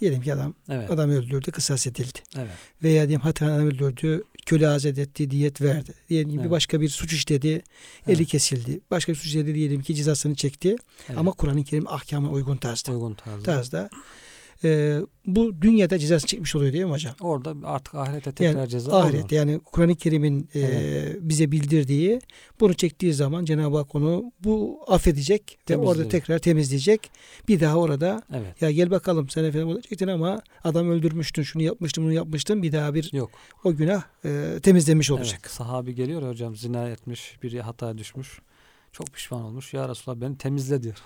diyelim ki adam evet adam öldürdü, kısas edildi. evet Veya diyelim hatadan öldürdü, köle azat etti, diyet verdi. Diyelim ki bir Evet. başka bir suç işledi, eli Evet. kesildi. Başka bir suç işledi diyelim ki cezasını çekti. evet. Ama Kur'an-ı Kerim ahkama uygun tarzda. uygun tarzda. tarzda. E, bu dünyada cezasını çekmiş oluyor değil mi hocam? Orada artık ahirete tekrar Yani ceza Ahiret olur. yani Kur'an-ı Kerim'in e, Evet. bize bildirdiği bunu çektiği zaman Cenab-ı Hak onu bu affedecek ve orada tekrar temizleyecek. Bir daha orada Evet. ya gel bakalım sen efendim çektin ama adam öldürmüştün şunu yapmıştın bunu yapmıştın bir daha bir Yok. o günah e, temizlemiş olacak. Evet, sahabi geliyor hocam zina etmiş, biri hata düşmüş. Çok pişman olmuş. Ya Resulallah beni temizle diyor.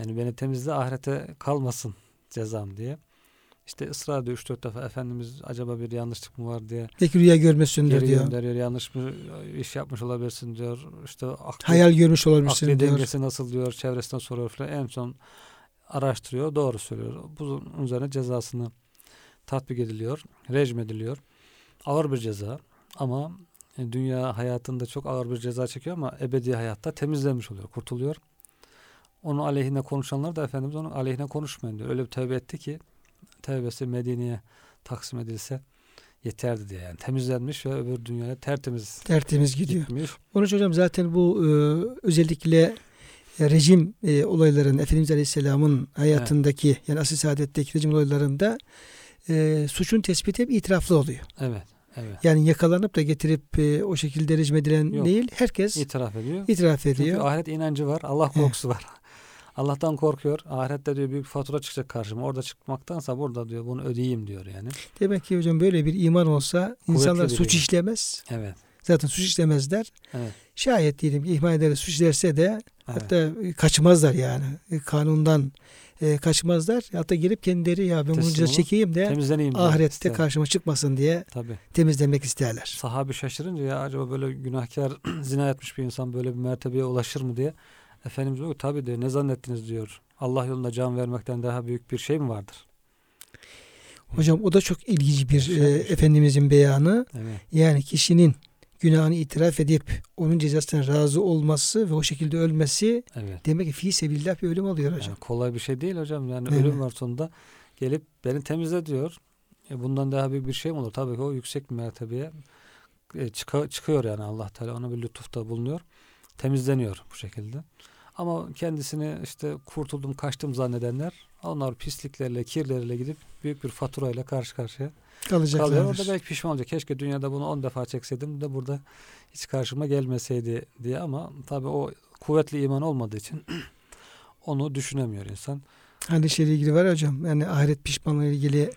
Yani beni temizle ahirete kalmasın cezam diye. İşte ısrar ediyor 3-4 defa Efendimiz acaba bir yanlışlık mı var diye Belki rüya görmüşsündür geri diyor. gönderiyor. Yanlış mı iş yapmış olabilirsin diyor. İşte akli, Hayal görmüş olabilirsin akli diyor. dengesi nasıl diyor. Çevresinden soruyor falan. En son araştırıyor. Doğru söylüyor. Bunun üzerine cezasını tatbik ediliyor. Rejim ediliyor. Ağır bir ceza. Ama e, dünya hayatında çok ağır bir ceza çekiyor ama ebedi hayatta temizlenmiş oluyor. Kurtuluyor. Onun aleyhine konuşanlar da Efendimiz onun aleyhine konuşmayın diyor. Öyle bir tövbe etti ki tövbesi Medine'ye taksim edilse yeterdi diye. Yani temizlenmiş ve öbür dünyaya tertemiz Tertemiz gidiyor. gitmiş. Onun için hocam zaten bu e, özellikle e, rejim e, olayların Efendimiz Aleyhisselam'ın hayatındaki yani asıl saadetteki rejim olaylarında e, suçun tespiti hep itiraflı oluyor. Evet. Evet. Yani yakalanıp da getirip e, o şekilde rejim edilen Yok. değil. Herkes İtiraf ediyor. itiraf Çünkü ediyor. ahiret inancı var. Allah korkusu var. Allah'tan korkuyor. Ahirette diyor büyük fatura çıkacak karşıma. Orada çıkmaktansa burada diyor bunu ödeyeyim diyor yani. Demek ki hocam böyle bir iman olsa insanlar bir suç iman. işlemez. Evet. Zaten suç işlemezler. Evet. Şayet diyelim ki ihmal eder suç işlerse de evet. hatta e, kaçmazlar yani. E, Kanundan e, kaçmazlar. Hatta gelip kendileri ya ben bunu çekeyim de ahirette İster. karşıma çıkmasın diye Tabii. temizlemek isterler. Sahabi şaşırınca ya acaba böyle günahkar *clears throat* zina etmiş bir insan böyle bir mertebeye ulaşır mı diye. Efendimiz diyor ki, tabii diyor ne zannettiniz diyor. Allah yolunda can vermekten daha büyük bir şey mi vardır? Hocam o da çok ilginç bir e, şey. Efendimizin beyanı. Evet. Yani kişinin günahını itiraf edip onun cezasından razı olması ve o şekilde ölmesi Evet. demek ki fi sebillah bir ölüm oluyor hocam. Yani kolay bir şey değil hocam. Yani Evet. ölüm var sonunda. Gelip beni temizle diyor. E bundan daha büyük bir şey mi olur? Tabii ki o yüksek bir mertebeye e, çıka- çıkıyor yani Allah Teala ona bir lütufta bulunuyor. Temizleniyor bu şekilde. Ama kendisini işte kurtuldum kaçtım zannedenler onlar pisliklerle kirlerle gidip büyük bir faturayla karşı karşıya kalıyor. Kalacaklar. Orada belki pişman olacak. Keşke dünyada bunu 10 defa çekseydim de burada hiç karşıma gelmeseydi diye ama tabii o kuvvetli iman olmadığı için *clears throat* onu düşünemiyor insan. Hani şeyle ilgili var hocam. Yani ahiret pişmanlığı ile ilgili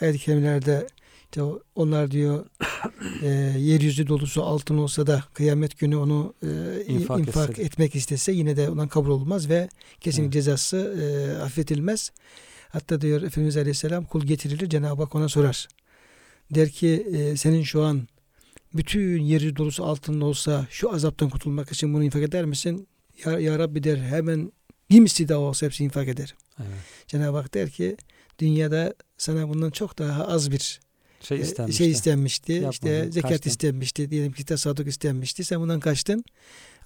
ayet-i kerimelerde işte onlar diyor *coughs* e, yeryüzü dolusu altın olsa da kıyamet günü onu e, İnfak infak, etse etmek istese yine de ondan kabul olmaz ve kesinlikle Evet. cezası e, affedilmez. Hatta diyor Efendimiz Aleyhisselam kul getirilir Cenab-ı Hak ona sorar. Der ki e, senin şu an bütün yeryüzü dolusu altın olsa şu azaptan kurtulmak için bunu infak eder misin? Ya, ya Rabbi der hemen bir misli daha olsa hepsini infak ederim. Evet. Cenab-ı Hak der ki dünyada sana bundan çok daha az bir Şey e, istenmişti. şey istenmişti. Yapmadın, işte zekat kaçtın. istenmişti. Diyelim ki tasadduk istenmişti. Sen bundan kaçtın.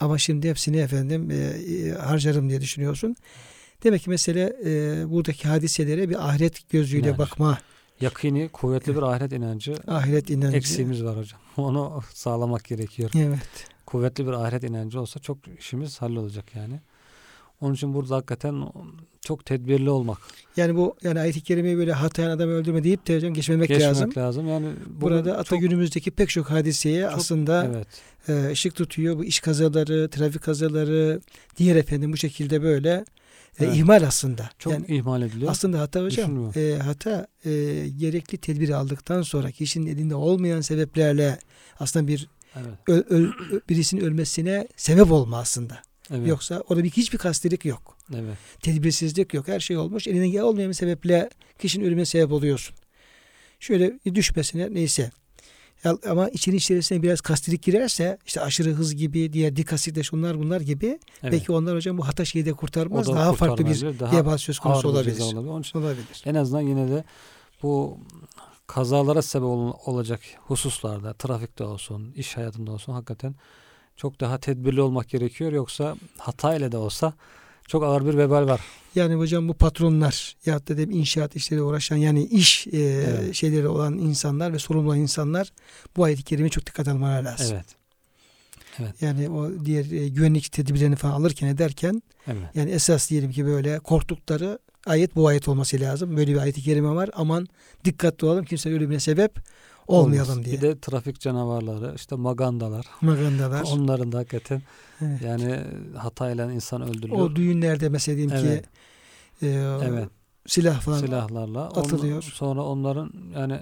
Ama şimdi hepsini efendim e, e, harcarım diye düşünüyorsun. Demek ki mesele e, buradaki hadiselere bir ahiret gözüyle İnanç. bakma. Yakini, kuvvetli bir ahiret inancı Ahiret inancı. eksiğimiz var hocam. *laughs* Onu sağlamak gerekiyor. Evet. Kuvvetli bir ahiret inancı olsa çok işimiz hallolacak yani. Onun için burada hakikaten çok tedbirli olmak. Yani bu yani ayet-i kerimeyi böyle hatayan adamı öldürme deyip de hocam geçmemek Geçmek lazım. lazım. Yani Burada hatta çok- günümüzdeki pek çok hadiseye çok- aslında evet. e, ışık tutuyor. Bu iş kazaları, trafik kazaları, diğer efendim bu şekilde böyle e, Evet. ihmal aslında. Çok yani ihmal ediliyor. aslında hata hocam e, hata e, gerekli tedbiri aldıktan sonra kişinin elinde olmayan sebeplerle aslında bir evet. ö- ö- birisinin ölmesine sebep olma aslında. Evet. Yoksa orada bir hiçbir kastilik yok. Evet. Tedbirsizlik yok. Her şey olmuş. Elinde olmayan bir sebeple kişinin ölümüne sebep oluyorsun. Şöyle düşmesine neyse. Ama için içerisine biraz kastilik girerse işte aşırı hız gibi diğer dikkatsizlikle şunlar bunlar gibi evet. belki onlar hocam bu hata şeyi de kurtarmaz. da Daha farklı bir daha vebal söz konusu olabilir. olabilir. Onun için Olabilir. en azından yine de bu kazalara sebep ol- olacak hususlarda trafikte olsun, iş hayatında olsun hakikaten çok daha tedbirli olmak gerekiyor. Yoksa hata ile de olsa çok ağır bir vebal var. Yani hocam bu patronlar ya da dedim inşaat işleri uğraşan yani iş e, Evet. şeyleri olan insanlar ve sorumlu olan insanlar bu ayet-i kerimeye çok dikkat almaları lazım. Evet. Yani o diğer e, güvenlik tedbirlerini falan alırken ederken Evet. yani esas diyelim ki böyle korktukları ayet bu ayet olması lazım. Böyle bir ayet-i kerime var. Aman dikkatli olalım kimse ölümüne sebep olmayalım Olmaz. diye. Bir de trafik canavarları, işte magandalar. Magandalar. Onların da hakikaten Evet. yani hatayla insan öldürülüyor. O düğünlerde mesela diyelim Evet. ki e, evet. silah falan silahlarla atılıyor. Ondan sonra onların yani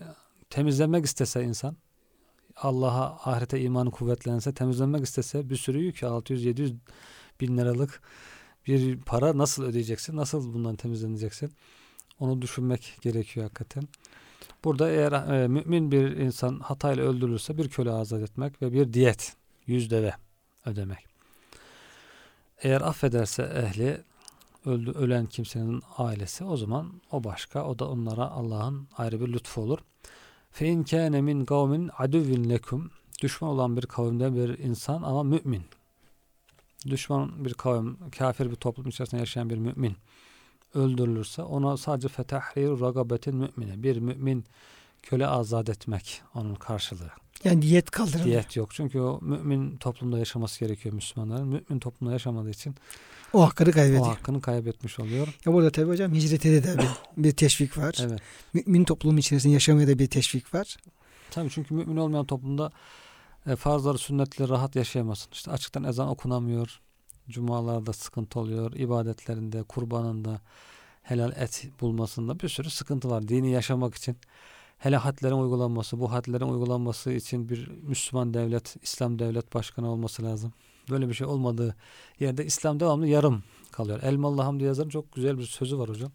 temizlenmek istese insan Allah'a ahirete imanı kuvvetlense temizlenmek istese bir sürü yük 600-700 bin liralık bir para nasıl ödeyeceksin? Nasıl bundan temizleneceksin? Onu düşünmek gerekiyor hakikaten. Burada eğer e, mümin bir insan hatayla öldürülürse bir köle azat etmek ve bir diyet yüz deve ödemek. Eğer affederse ehli öldü, ölen kimsenin ailesi o zaman o başka o da onlara Allah'ın ayrı bir lütfu olur. Fe in kâne min kavmin aduvvin lekum düşman olan bir kavimde bir insan ama mümin. Düşman bir kavim, kafir bir toplum içerisinde yaşayan bir mümin öldürülürse ona sadece fetahrir ragabetin mümine bir mümin köle azat etmek onun karşılığı. yani diyet kaldırılıyor. Diyet yok. Çünkü o mümin toplumda yaşaması gerekiyor Müslümanların. Mümin toplumda yaşamadığı için O hakkını o kaybediyor. hakkını kaybetmiş oluyor. Ya burada tabii hocam hicrete de bir, bir teşvik var. Evet. Mümin toplumun içerisinde yaşamaya da bir teşvik var. Tabii çünkü mümin olmayan toplumda e, farzları, sünnetleri rahat yaşayamazsın. İşte açıktan ezan okunamıyor. Cumalarda sıkıntı oluyor. ibadetlerinde, kurbanında, helal et bulmasında bir sürü sıkıntı var. Dini yaşamak için hele hadlerin uygulanması, bu hadlerin uygulanması için bir Müslüman devlet, İslam devlet başkanı olması lazım. Böyle bir şey olmadığı yerde İslam devamlı yarım kalıyor. Elmalı Hamdi yazarın çok güzel bir sözü var hocam.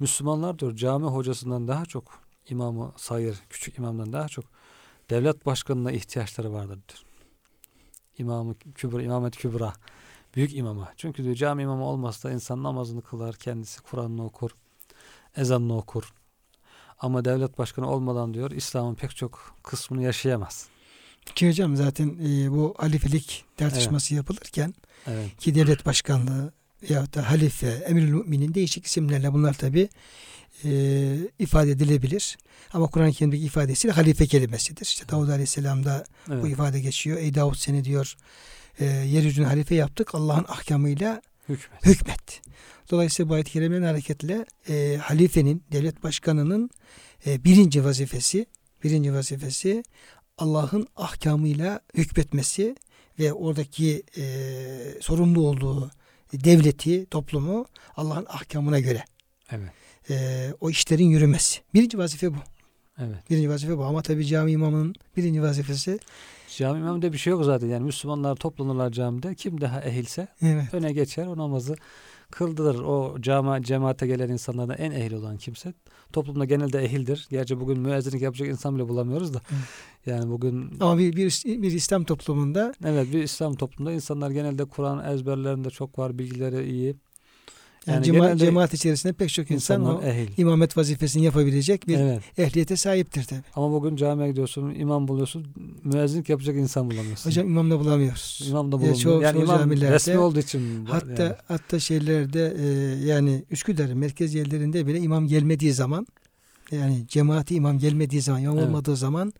Müslümanlar diyor cami hocasından daha çok imamı sayır, küçük imamdan daha çok devlet başkanına ihtiyaçları vardır diyor. İmamı kübra, imamet kübra, büyük imama. Çünkü diyor cami imamı olmazsa insan namazını kılar, kendisi Kur'an'ını okur, ezanını okur. Ama devlet başkanı olmadan diyor İslam'ın pek çok kısmını yaşayamaz. Ki hocam zaten e, bu halifelik tartışması yapılırken Evet. ki devlet başkanlığı ya da halife, emirül müminin değişik isimlerle bunlar tabi e, ifade edilebilir. Ama Kur'an-ı Kerim'deki ifadesiyle halife kelimesidir. İşte Davud Aleyhisselam'da evet. bu ifade geçiyor. Ey Davud seni diyor e, yeryüzünü halife yaptık. Allah'ın ahkamıyla Hükmet. hükmet. Dolayısıyla bu ayet-i kerimenin hareketle e, halifenin, devlet başkanının e, birinci vazifesi, birinci vazifesi Allah'ın ahkamıyla hükmetmesi ve oradaki e, sorumlu olduğu devleti, toplumu Allah'ın ahkamına göre Evet. e, o işlerin yürümesi. Birinci vazife bu. Evet. Birinci vazife bu. Ama tabii cami imamının birinci vazifesi Cami imamında bir şey yok zaten. Yani Müslümanlar toplanırlar camide. Kim daha ehilse evet, öne geçer o namazı kıldırır. O cama, cemaate gelen insanlardan en ehil olan kimse. Toplumda genelde ehildir. Gerçi bugün müezzinlik yapacak insan bile bulamıyoruz da. Evet. Yani bugün ama bir, bir, bir İslam toplumunda evet bir İslam toplumunda insanlar genelde Kur'an ezberlerinde çok var. Bilgileri iyi. Yani, Yani cema- cemaat içerisinde pek çok insan o ehil. imamet vazifesini yapabilecek bir Evet. ehliyete sahiptir tabii. Ama bugün camiye gidiyorsun, imam buluyorsun, müezzinlik yapacak insan bulamıyorsun. Hocam imam da bulamıyoruz. imam da Ya bulunmuyor. çoğu- yani çoğu imam camilerde resmi olduğu için. Hatta yani. hatta şeylerde e, yani Üsküdar'ın merkez yerlerinde bile imam gelmediği zaman yani cemaati imam gelmediği zaman imam Evet. olmadığı zaman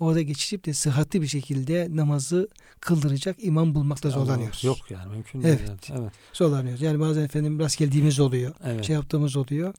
orada geçirip de sıhhatli bir şekilde namazı kıldıracak imam bulmakta zorlanıyoruz. Yok yani mümkün değil. Evet. yani. Evet. Zorlanıyoruz. Yani bazen efendim rast geldiğimiz oluyor. Evet. Şey yaptığımız oluyor.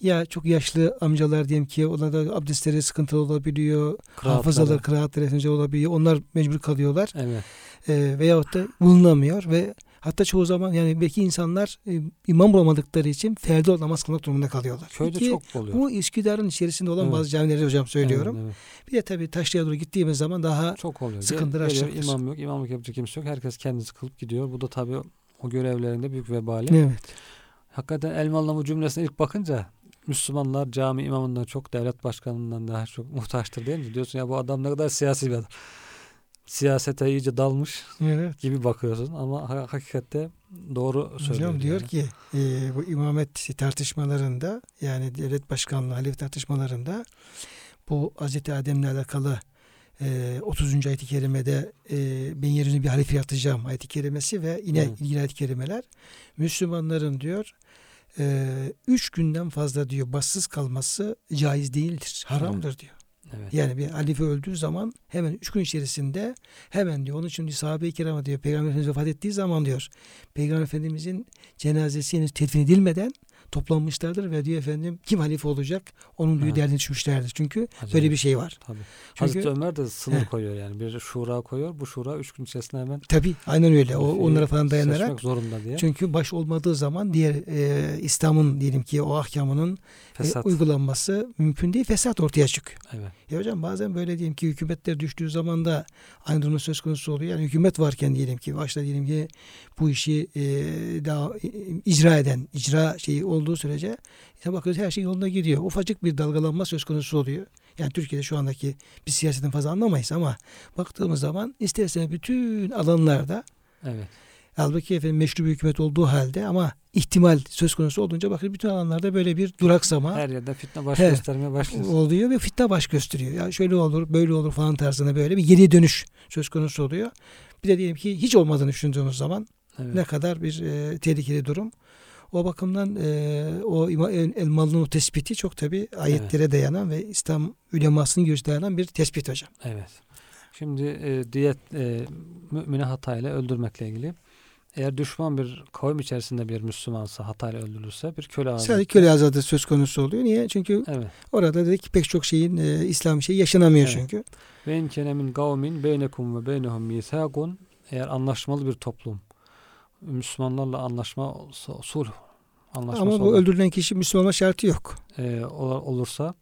Ya çok yaşlı amcalar diyelim ki onlar da abdestleri sıkıntılı olabiliyor. Kıraatları. Hafızaları, kıraatları olabiliyor. Onlar mecbur kalıyorlar. Evet. e, veyahut da bulunamıyor ve hatta çoğu zaman yani belki insanlar e, imam bulamadıkları için ferdi olarak namaz kılmak durumunda kalıyorlar. Köyde Ki çok oluyor. bu Üsküdar'ın içerisinde olan Evet. bazı camilerde hocam söylüyorum. Evet, Bir de tabii Taşlı'ya doğru gittiğimiz zaman daha evet. Çok oluyor. Sıkıntılar açacaktır. imam yok, imamlık yapacak kimse yok. Herkes kendisi kılıp gidiyor. Bu da tabii o görevlerinde büyük vebali. evet. Hakikaten Elmalı bu cümlesine ilk bakınca Müslümanlar cami imamından çok devlet başkanından daha çok muhtaçtır değil mi? Diyorsun ya bu adam ne kadar siyasi bir adam. Siyasete iyice dalmış Evet. gibi bakıyorsun ama ha- hakikatte doğru söylüyor. Hocam diyor yani. ki e, bu imamet tartışmalarında yani devlet başkanlığı, halife tartışmalarında bu Hazreti Adem'le alakalı e, 30. ayet-i kerimede e, ben yeryüzüne bir halife yaratacağım ayet-i kerimesi ve yine Evet. ilgili ayet-i kerimeler Müslümanların diyor e, üç günden fazla diyor bassız kalması caiz değildir. Haramdır diyor. Evet. Yani bir halife öldüğü zaman hemen üç gün içerisinde hemen diyor. Onun için sahabe-i kirama diyor Peygamber Efendimiz vefat ettiği zaman diyor Peygamber Efendimizin cenazesi henüz tedfin edilmeden toplanmışlardır ve diyor efendim kim halife olacak onun diyor Evet. derdine düşmüşlerdir. Çünkü Acayip. böyle bir şey var. Tabii. Çünkü- Hazreti Ömer de sınır Heh. koyuyor yani. Bir şura koyuyor. Bu şura üç gün içerisinde hemen Tabi aynen öyle. O, onlara falan dayanarak. zorunda diye. Çünkü baş olmadığı zaman diğer e, İslam'ın diyelim ki o ahkamının e, uygulanması mümkün değil. Fesat ortaya çıkıyor. evet. Ya hocam bazen böyle diyelim ki hükümetler düştüğü zaman da aynı durum söz konusu oluyor. Yani hükümet varken diyelim ki başta diyelim ki bu işi e, daha e, icra eden, icra şeyi olduğu sürece işte bakıyoruz her şey yolunda gidiyor. Ufacık bir dalgalanma söz konusu oluyor. Yani Türkiye'de şu andaki bir siyasetin fazla anlamayız ama baktığımız zaman istersen bütün alanlarda Evet. halbuki efendim meşru bir hükümet olduğu halde ama ihtimal söz konusu olunca bakın bütün alanlarda böyle bir duraksama Her yerde fitne baş He. göstermeye başlıyor. oluyor ve fitne baş gösteriyor. Ya şöyle olur, böyle olur falan tarzında böyle bir geri dönüş söz konusu oluyor. Bir de diyelim ki hiç olmadığını düşündüğümüz zaman Evet. ne kadar bir e, tehlikeli durum. O bakımdan e, o İma- El Elmalı'nın tespiti çok tabi ayetlere dayanan ve İslam ulemasının görüşü dayanan bir tespit hocam. Evet. Şimdi e, diyet e, mümini hatayla öldürmekle ilgili. Eğer düşman bir kavim içerisinde bir Müslümansa hatayla öldürülürse bir köle azatı. Sadece köle azadı söz konusu oluyor. Niye? Çünkü Evet. orada dedik pek çok şeyin e, İslam şeyi yaşanamıyor Evet. çünkü. Ve in kene min kavmin beynekum ve beynehum misakun eğer anlaşmalı bir toplum Müslümanlarla anlaşma olsa, sulh anlaşması Ama bu olan, öldürülen kişi Müslüman olma şartı yok. e, ol- olursa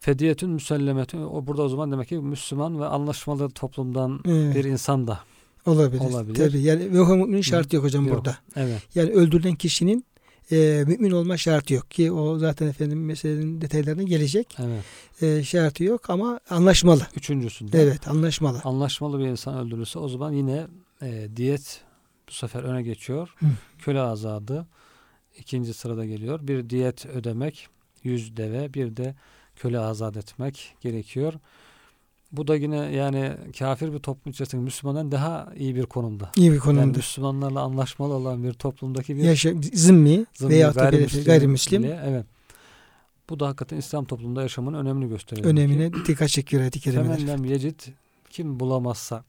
fediyetün müsellemetün o burada o zaman demek ki Müslüman ve anlaşmalı toplumdan Evet. bir insan da Olabilir. Olabilir. Tabii. Yani ve müminin şartı yok hocam Yok. burada. evet Yani öldürülen kişinin e, mümin olma şartı yok ki o zaten efendim meselenin detaylarına gelecek. evet E, şartı yok ama anlaşmalı. üçüncüsünde Evet, anlaşmalı. anlaşmalı bir insan öldürülürse o zaman yine e, diyet bu sefer öne geçiyor. Hı. Köle azadı ikinci sırada geliyor. Bir diyet ödemek, yüz deve, bir de köle azat etmek gerekiyor. Bu da yine yani kafir bir toplum içerisinde Müslümandan daha iyi bir konumda. İyi bir Yani konumda. Müslümanlarla anlaşmalı olan bir toplumdaki bir Yaşa, zimmi, zımni, veya gayrimüslim, gayrimüslim evet. Bu da hakikaten İslam toplumunda yaşamın önemini gösteriyor. önemine dikkat çekiyor ayet-i kerimeler. Yecid kim bulamazsa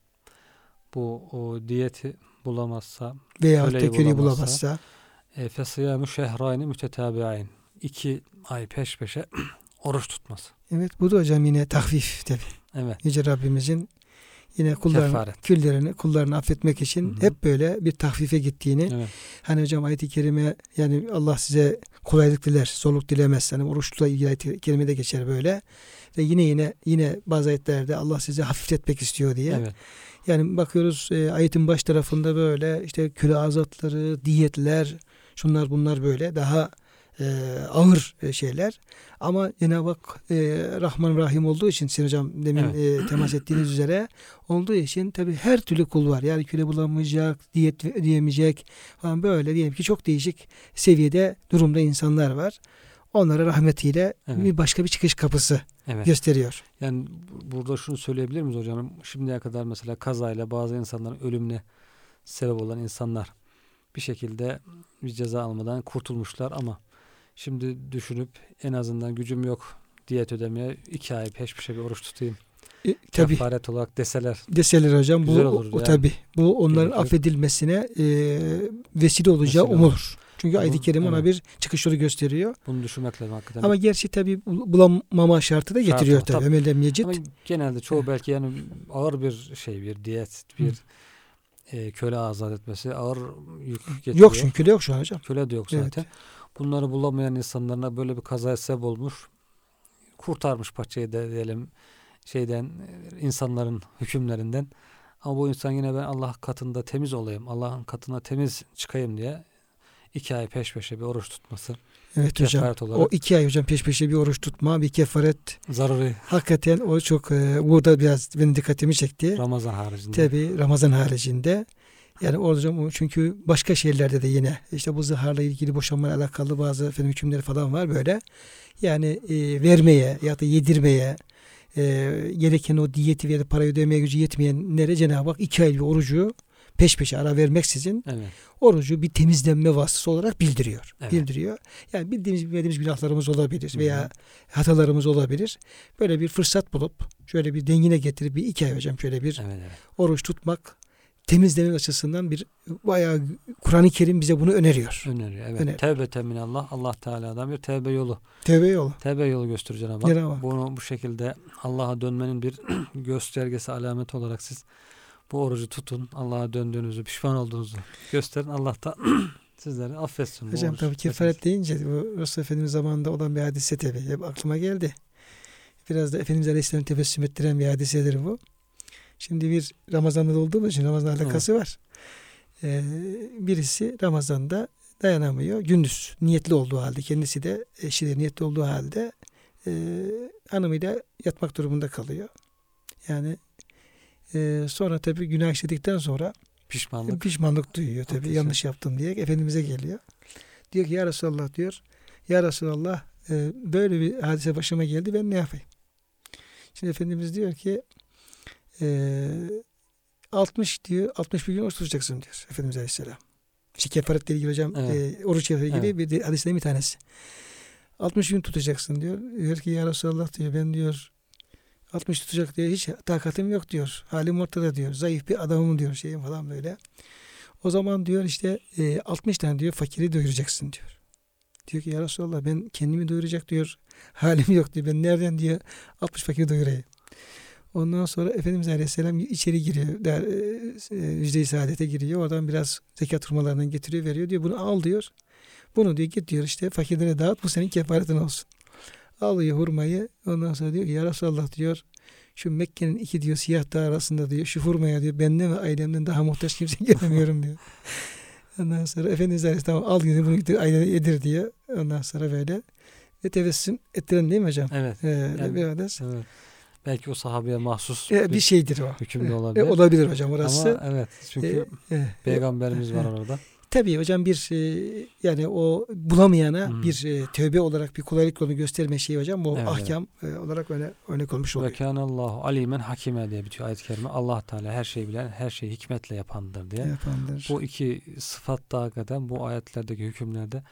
bu o diyeti bulamazsa Veya köleyi bulamazsa, e, fesiyâmü şehrâini mütetâbi'ayn iki ay peş peşe *clears throat* oruç tutması. evet bu da hocam yine tahfif tabi. Evet. Yüce Rabbimizin yine kullarını, Kefaret. küllerini, kullarını affetmek için Hı hı. hep böyle bir tahfife gittiğini Evet. Hani hocam ayet-i kerime yani Allah size kolaylık diler, zorluk dilemez. Hani oruçla ilgili ayet-i kerimede geçer böyle. Ve yine yine yine bazı ayetlerde Allah size hafifletmek istiyor diye. Evet. Yani bakıyoruz e, ayetin baş tarafında böyle işte köle azatları, diyetler, şunlar bunlar böyle daha e, ağır e, şeyler. Ama Cenab-ı Hak e, Rahman Rahim olduğu için Sayın Hocam demin e, temas ettiğiniz üzere olduğu için tabi her türlü kul var. Yani köle bulamayacak, diyet ödeyemeyecek falan böyle diyelim ki çok değişik seviyede durumda insanlar var. Onlara rahmetiyle Evet. bir başka bir çıkış kapısı Evet. gösteriyor. Yani bu- burada şunu söyleyebilir miyiz hocam? Şimdiye kadar mesela kazayla bazı insanların ölümüne sebep olan insanlar bir şekilde bir ceza almadan kurtulmuşlar ama şimdi düşünüp en azından gücüm yok diyet ödemeye iki ay peş peşe bir oruç tutayım. E, tabi Kefaret olarak deseler. deseler hocam bu Güzel o, olur o yani. tabi bu onların Gerekir. affedilmesine e, vesile olacağı umulur. Çünkü ayet-i kerime ona evet. bir çıkış yolu gösteriyor. Bunu düşünmek lazım hakikaten. Ama gerçi tabi bulamama şartı da getiriyor tabi. tabii. Emel yecid. Ama genelde çoğu belki yani ağır bir şey bir diyet bir e, köle azat etmesi ağır yük getiriyor. Yok çünkü köle yok şu an hocam. Köle de yok Evet. zaten. Bunları bulamayan insanlarına böyle bir kazaya sebep olmuş. Kurtarmış paçayı da diyelim şeyden e, insanların hükümlerinden. Ama bu insan yine ben Allah katında temiz olayım. Allah'ın katına temiz çıkayım diye iki ay peş peşe bir oruç tutması. Evet hocam. Kefaret O olarak. iki ay hocam peş peşe bir oruç tutma, bir kefaret. Zaruri Hakikaten o çok e, burada biraz benim dikkatimi çekti. Ramazan haricinde. Tabi Ramazan haricinde. Yani hocam çünkü başka şehirlerde de yine işte bu zıharla ilgili boşanmayla alakalı bazı efendim hükümleri falan var böyle. Yani e, vermeye ya da yedirmeye e, gereken o diyeti veya da parayı ödemeye gücü yetmeyenlere Cenab-ı Hak iki ay bir orucu peş peşe ara vermeksizin Evet. orucu bir temizlenme vasıtası olarak bildiriyor. Evet. Bildiriyor. Yani bildiğimiz bilmediğimiz günahlarımız olabilir Hı hı. veya hatalarımız olabilir. Böyle bir fırsat bulup şöyle bir dengine getirip bir iki ay hocam şöyle bir Evet, evet. oruç tutmak temizlemek açısından bir bayağı Kur'an-ı Kerim bize bunu öneriyor. Öneriyor. Evet. Öner- Tevbe teminallah. Allah Teala'dan bir tevbe yolu. Tevbe yolu. Tevbe yolu Hak. Hak. Bunu bu şekilde Allah'a dönmenin bir *clears throat* göstergesi, alameti olarak siz bu orucu tutun. Allah'a döndüğünüzü, pişman olduğunuzu gösterin. Allah da *clears throat* sizleri affetsin. Hocam tabii kefaret deyince bu Resul Efendimiz zamanında olan bir hadise tabii. Hep aklıma geldi. Biraz da Efendimiz Aleyhisselam tebessüm ettiren bir hadisedir bu. Şimdi bir Ramazan'da olduğumuz için Ramazan alakası var. Ee, birisi Ramazan'da dayanamıyor. Gündüz niyetli olduğu halde kendisi de eşi de niyetli olduğu halde e, hanımıyla yatmak durumunda kalıyor. Yani e, sonra tabii günah işledikten sonra Pişmanlık. Pişmanlık duyuyor tabii Haklısın. yanlış yaptım diye Efendimiz'e geliyor. Diyor ki ya Resulallah diyor. Ya Resulallah e, böyle bir hadise başıma geldi ben ne yapayım? Şimdi Efendimiz diyor ki e, 60 diyor 61 gün oruç tutacaksın diyor Efendimiz Aleyhisselam. İşte kefaretle ilgili hocam Evet. e, oruç ile ilgili Evet. bir hadislerin bir tanesi. 60 gün tutacaksın diyor. Diyor ki ya Resulallah diyor ben diyor 60 tutacak diye hiç takatim yok diyor. Halim ortada diyor. Zayıf bir adamım diyor şeyim falan böyle. O zaman diyor işte e, 60 tane diyor fakiri doyuracaksın diyor. Diyor ki ya Resulallah ben kendimi doyuracak diyor. *laughs* Halim yok diyor. Ben nereden diyor 60 fakiri doyurayım. Ondan sonra Efendimiz Aleyhisselam içeri giriyor. Der, e, e, Saadet'e giriyor. Oradan biraz zekat hurmalarından getiriyor veriyor. Diyor bunu al diyor. Bunu diyor git diyor işte fakirlere dağıt bu senin kefaretin olsun. Alıyor hurmayı. Ondan sonra diyor ki ya Resulallah diyor şu Mekke'nin iki diyor siyah dağ arasında diyor şu hurmaya diyor benden ve ailemden daha muhtaç kimse *laughs* göremiyorum diyor. Ondan sonra Efendimiz Aleyhisselam al diyor bunu gidiyor ailene yedir diyor. Ondan sonra böyle ve tevessüm ettiren değil mi hocam? Evet. Ee, Yani- biraz evet. Belki o sahabeye mahsus e, bir şeydir o. hüküm de E, olabilir. olabilir hocam orası. Ama evet. Çünkü E, e, peygamberimiz var e, orada. Tabii hocam bir e, yani o bulamayana Hı. bir e, tövbe olarak bir kolaylık yolu gösterme şeyi hocam bu Evet, ahkam e, olarak öne örnek olmuş Ve oluyor. kânallâhu alimen hakime diye bitiyor ayet-i kerime. Allah Teala her şeyi bilen, her şeyi hikmetle yapandır diye. Yapandır. Bu iki sıfat da hakikaten bu ayetlerdeki hükümlerde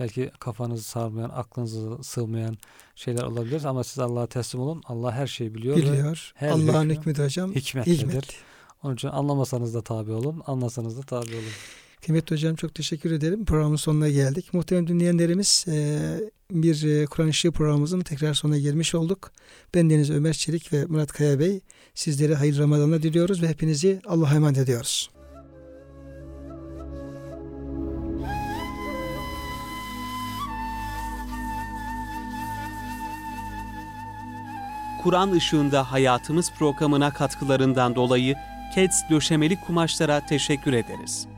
belki kafanızı sarmayan, aklınızı sığmayan şeyler olabilir ama siz Allah'a teslim olun. Allah her şeyi biliyor, ve Biliyor. Allah'ın de hocam hikmetlidir. hikmet. Onun için anlamasanız da tabi olun, anlasanız da tabi olun. Kıymetli hocam çok teşekkür ederim. Programın sonuna geldik. Muhterem dinleyenlerimiz e, bir e, Kur'an Işığı programımızın tekrar sonuna gelmiş olduk. Ben Deniz Ömer Çelik ve Murat Kaya Bey sizlere hayırlı Ramazanlar diliyoruz ve hepinizi Allah'a emanet ediyoruz. Kur'an ışığında hayatımız programına katkılarından dolayı KEDS döşemeli kumaşlara teşekkür ederiz.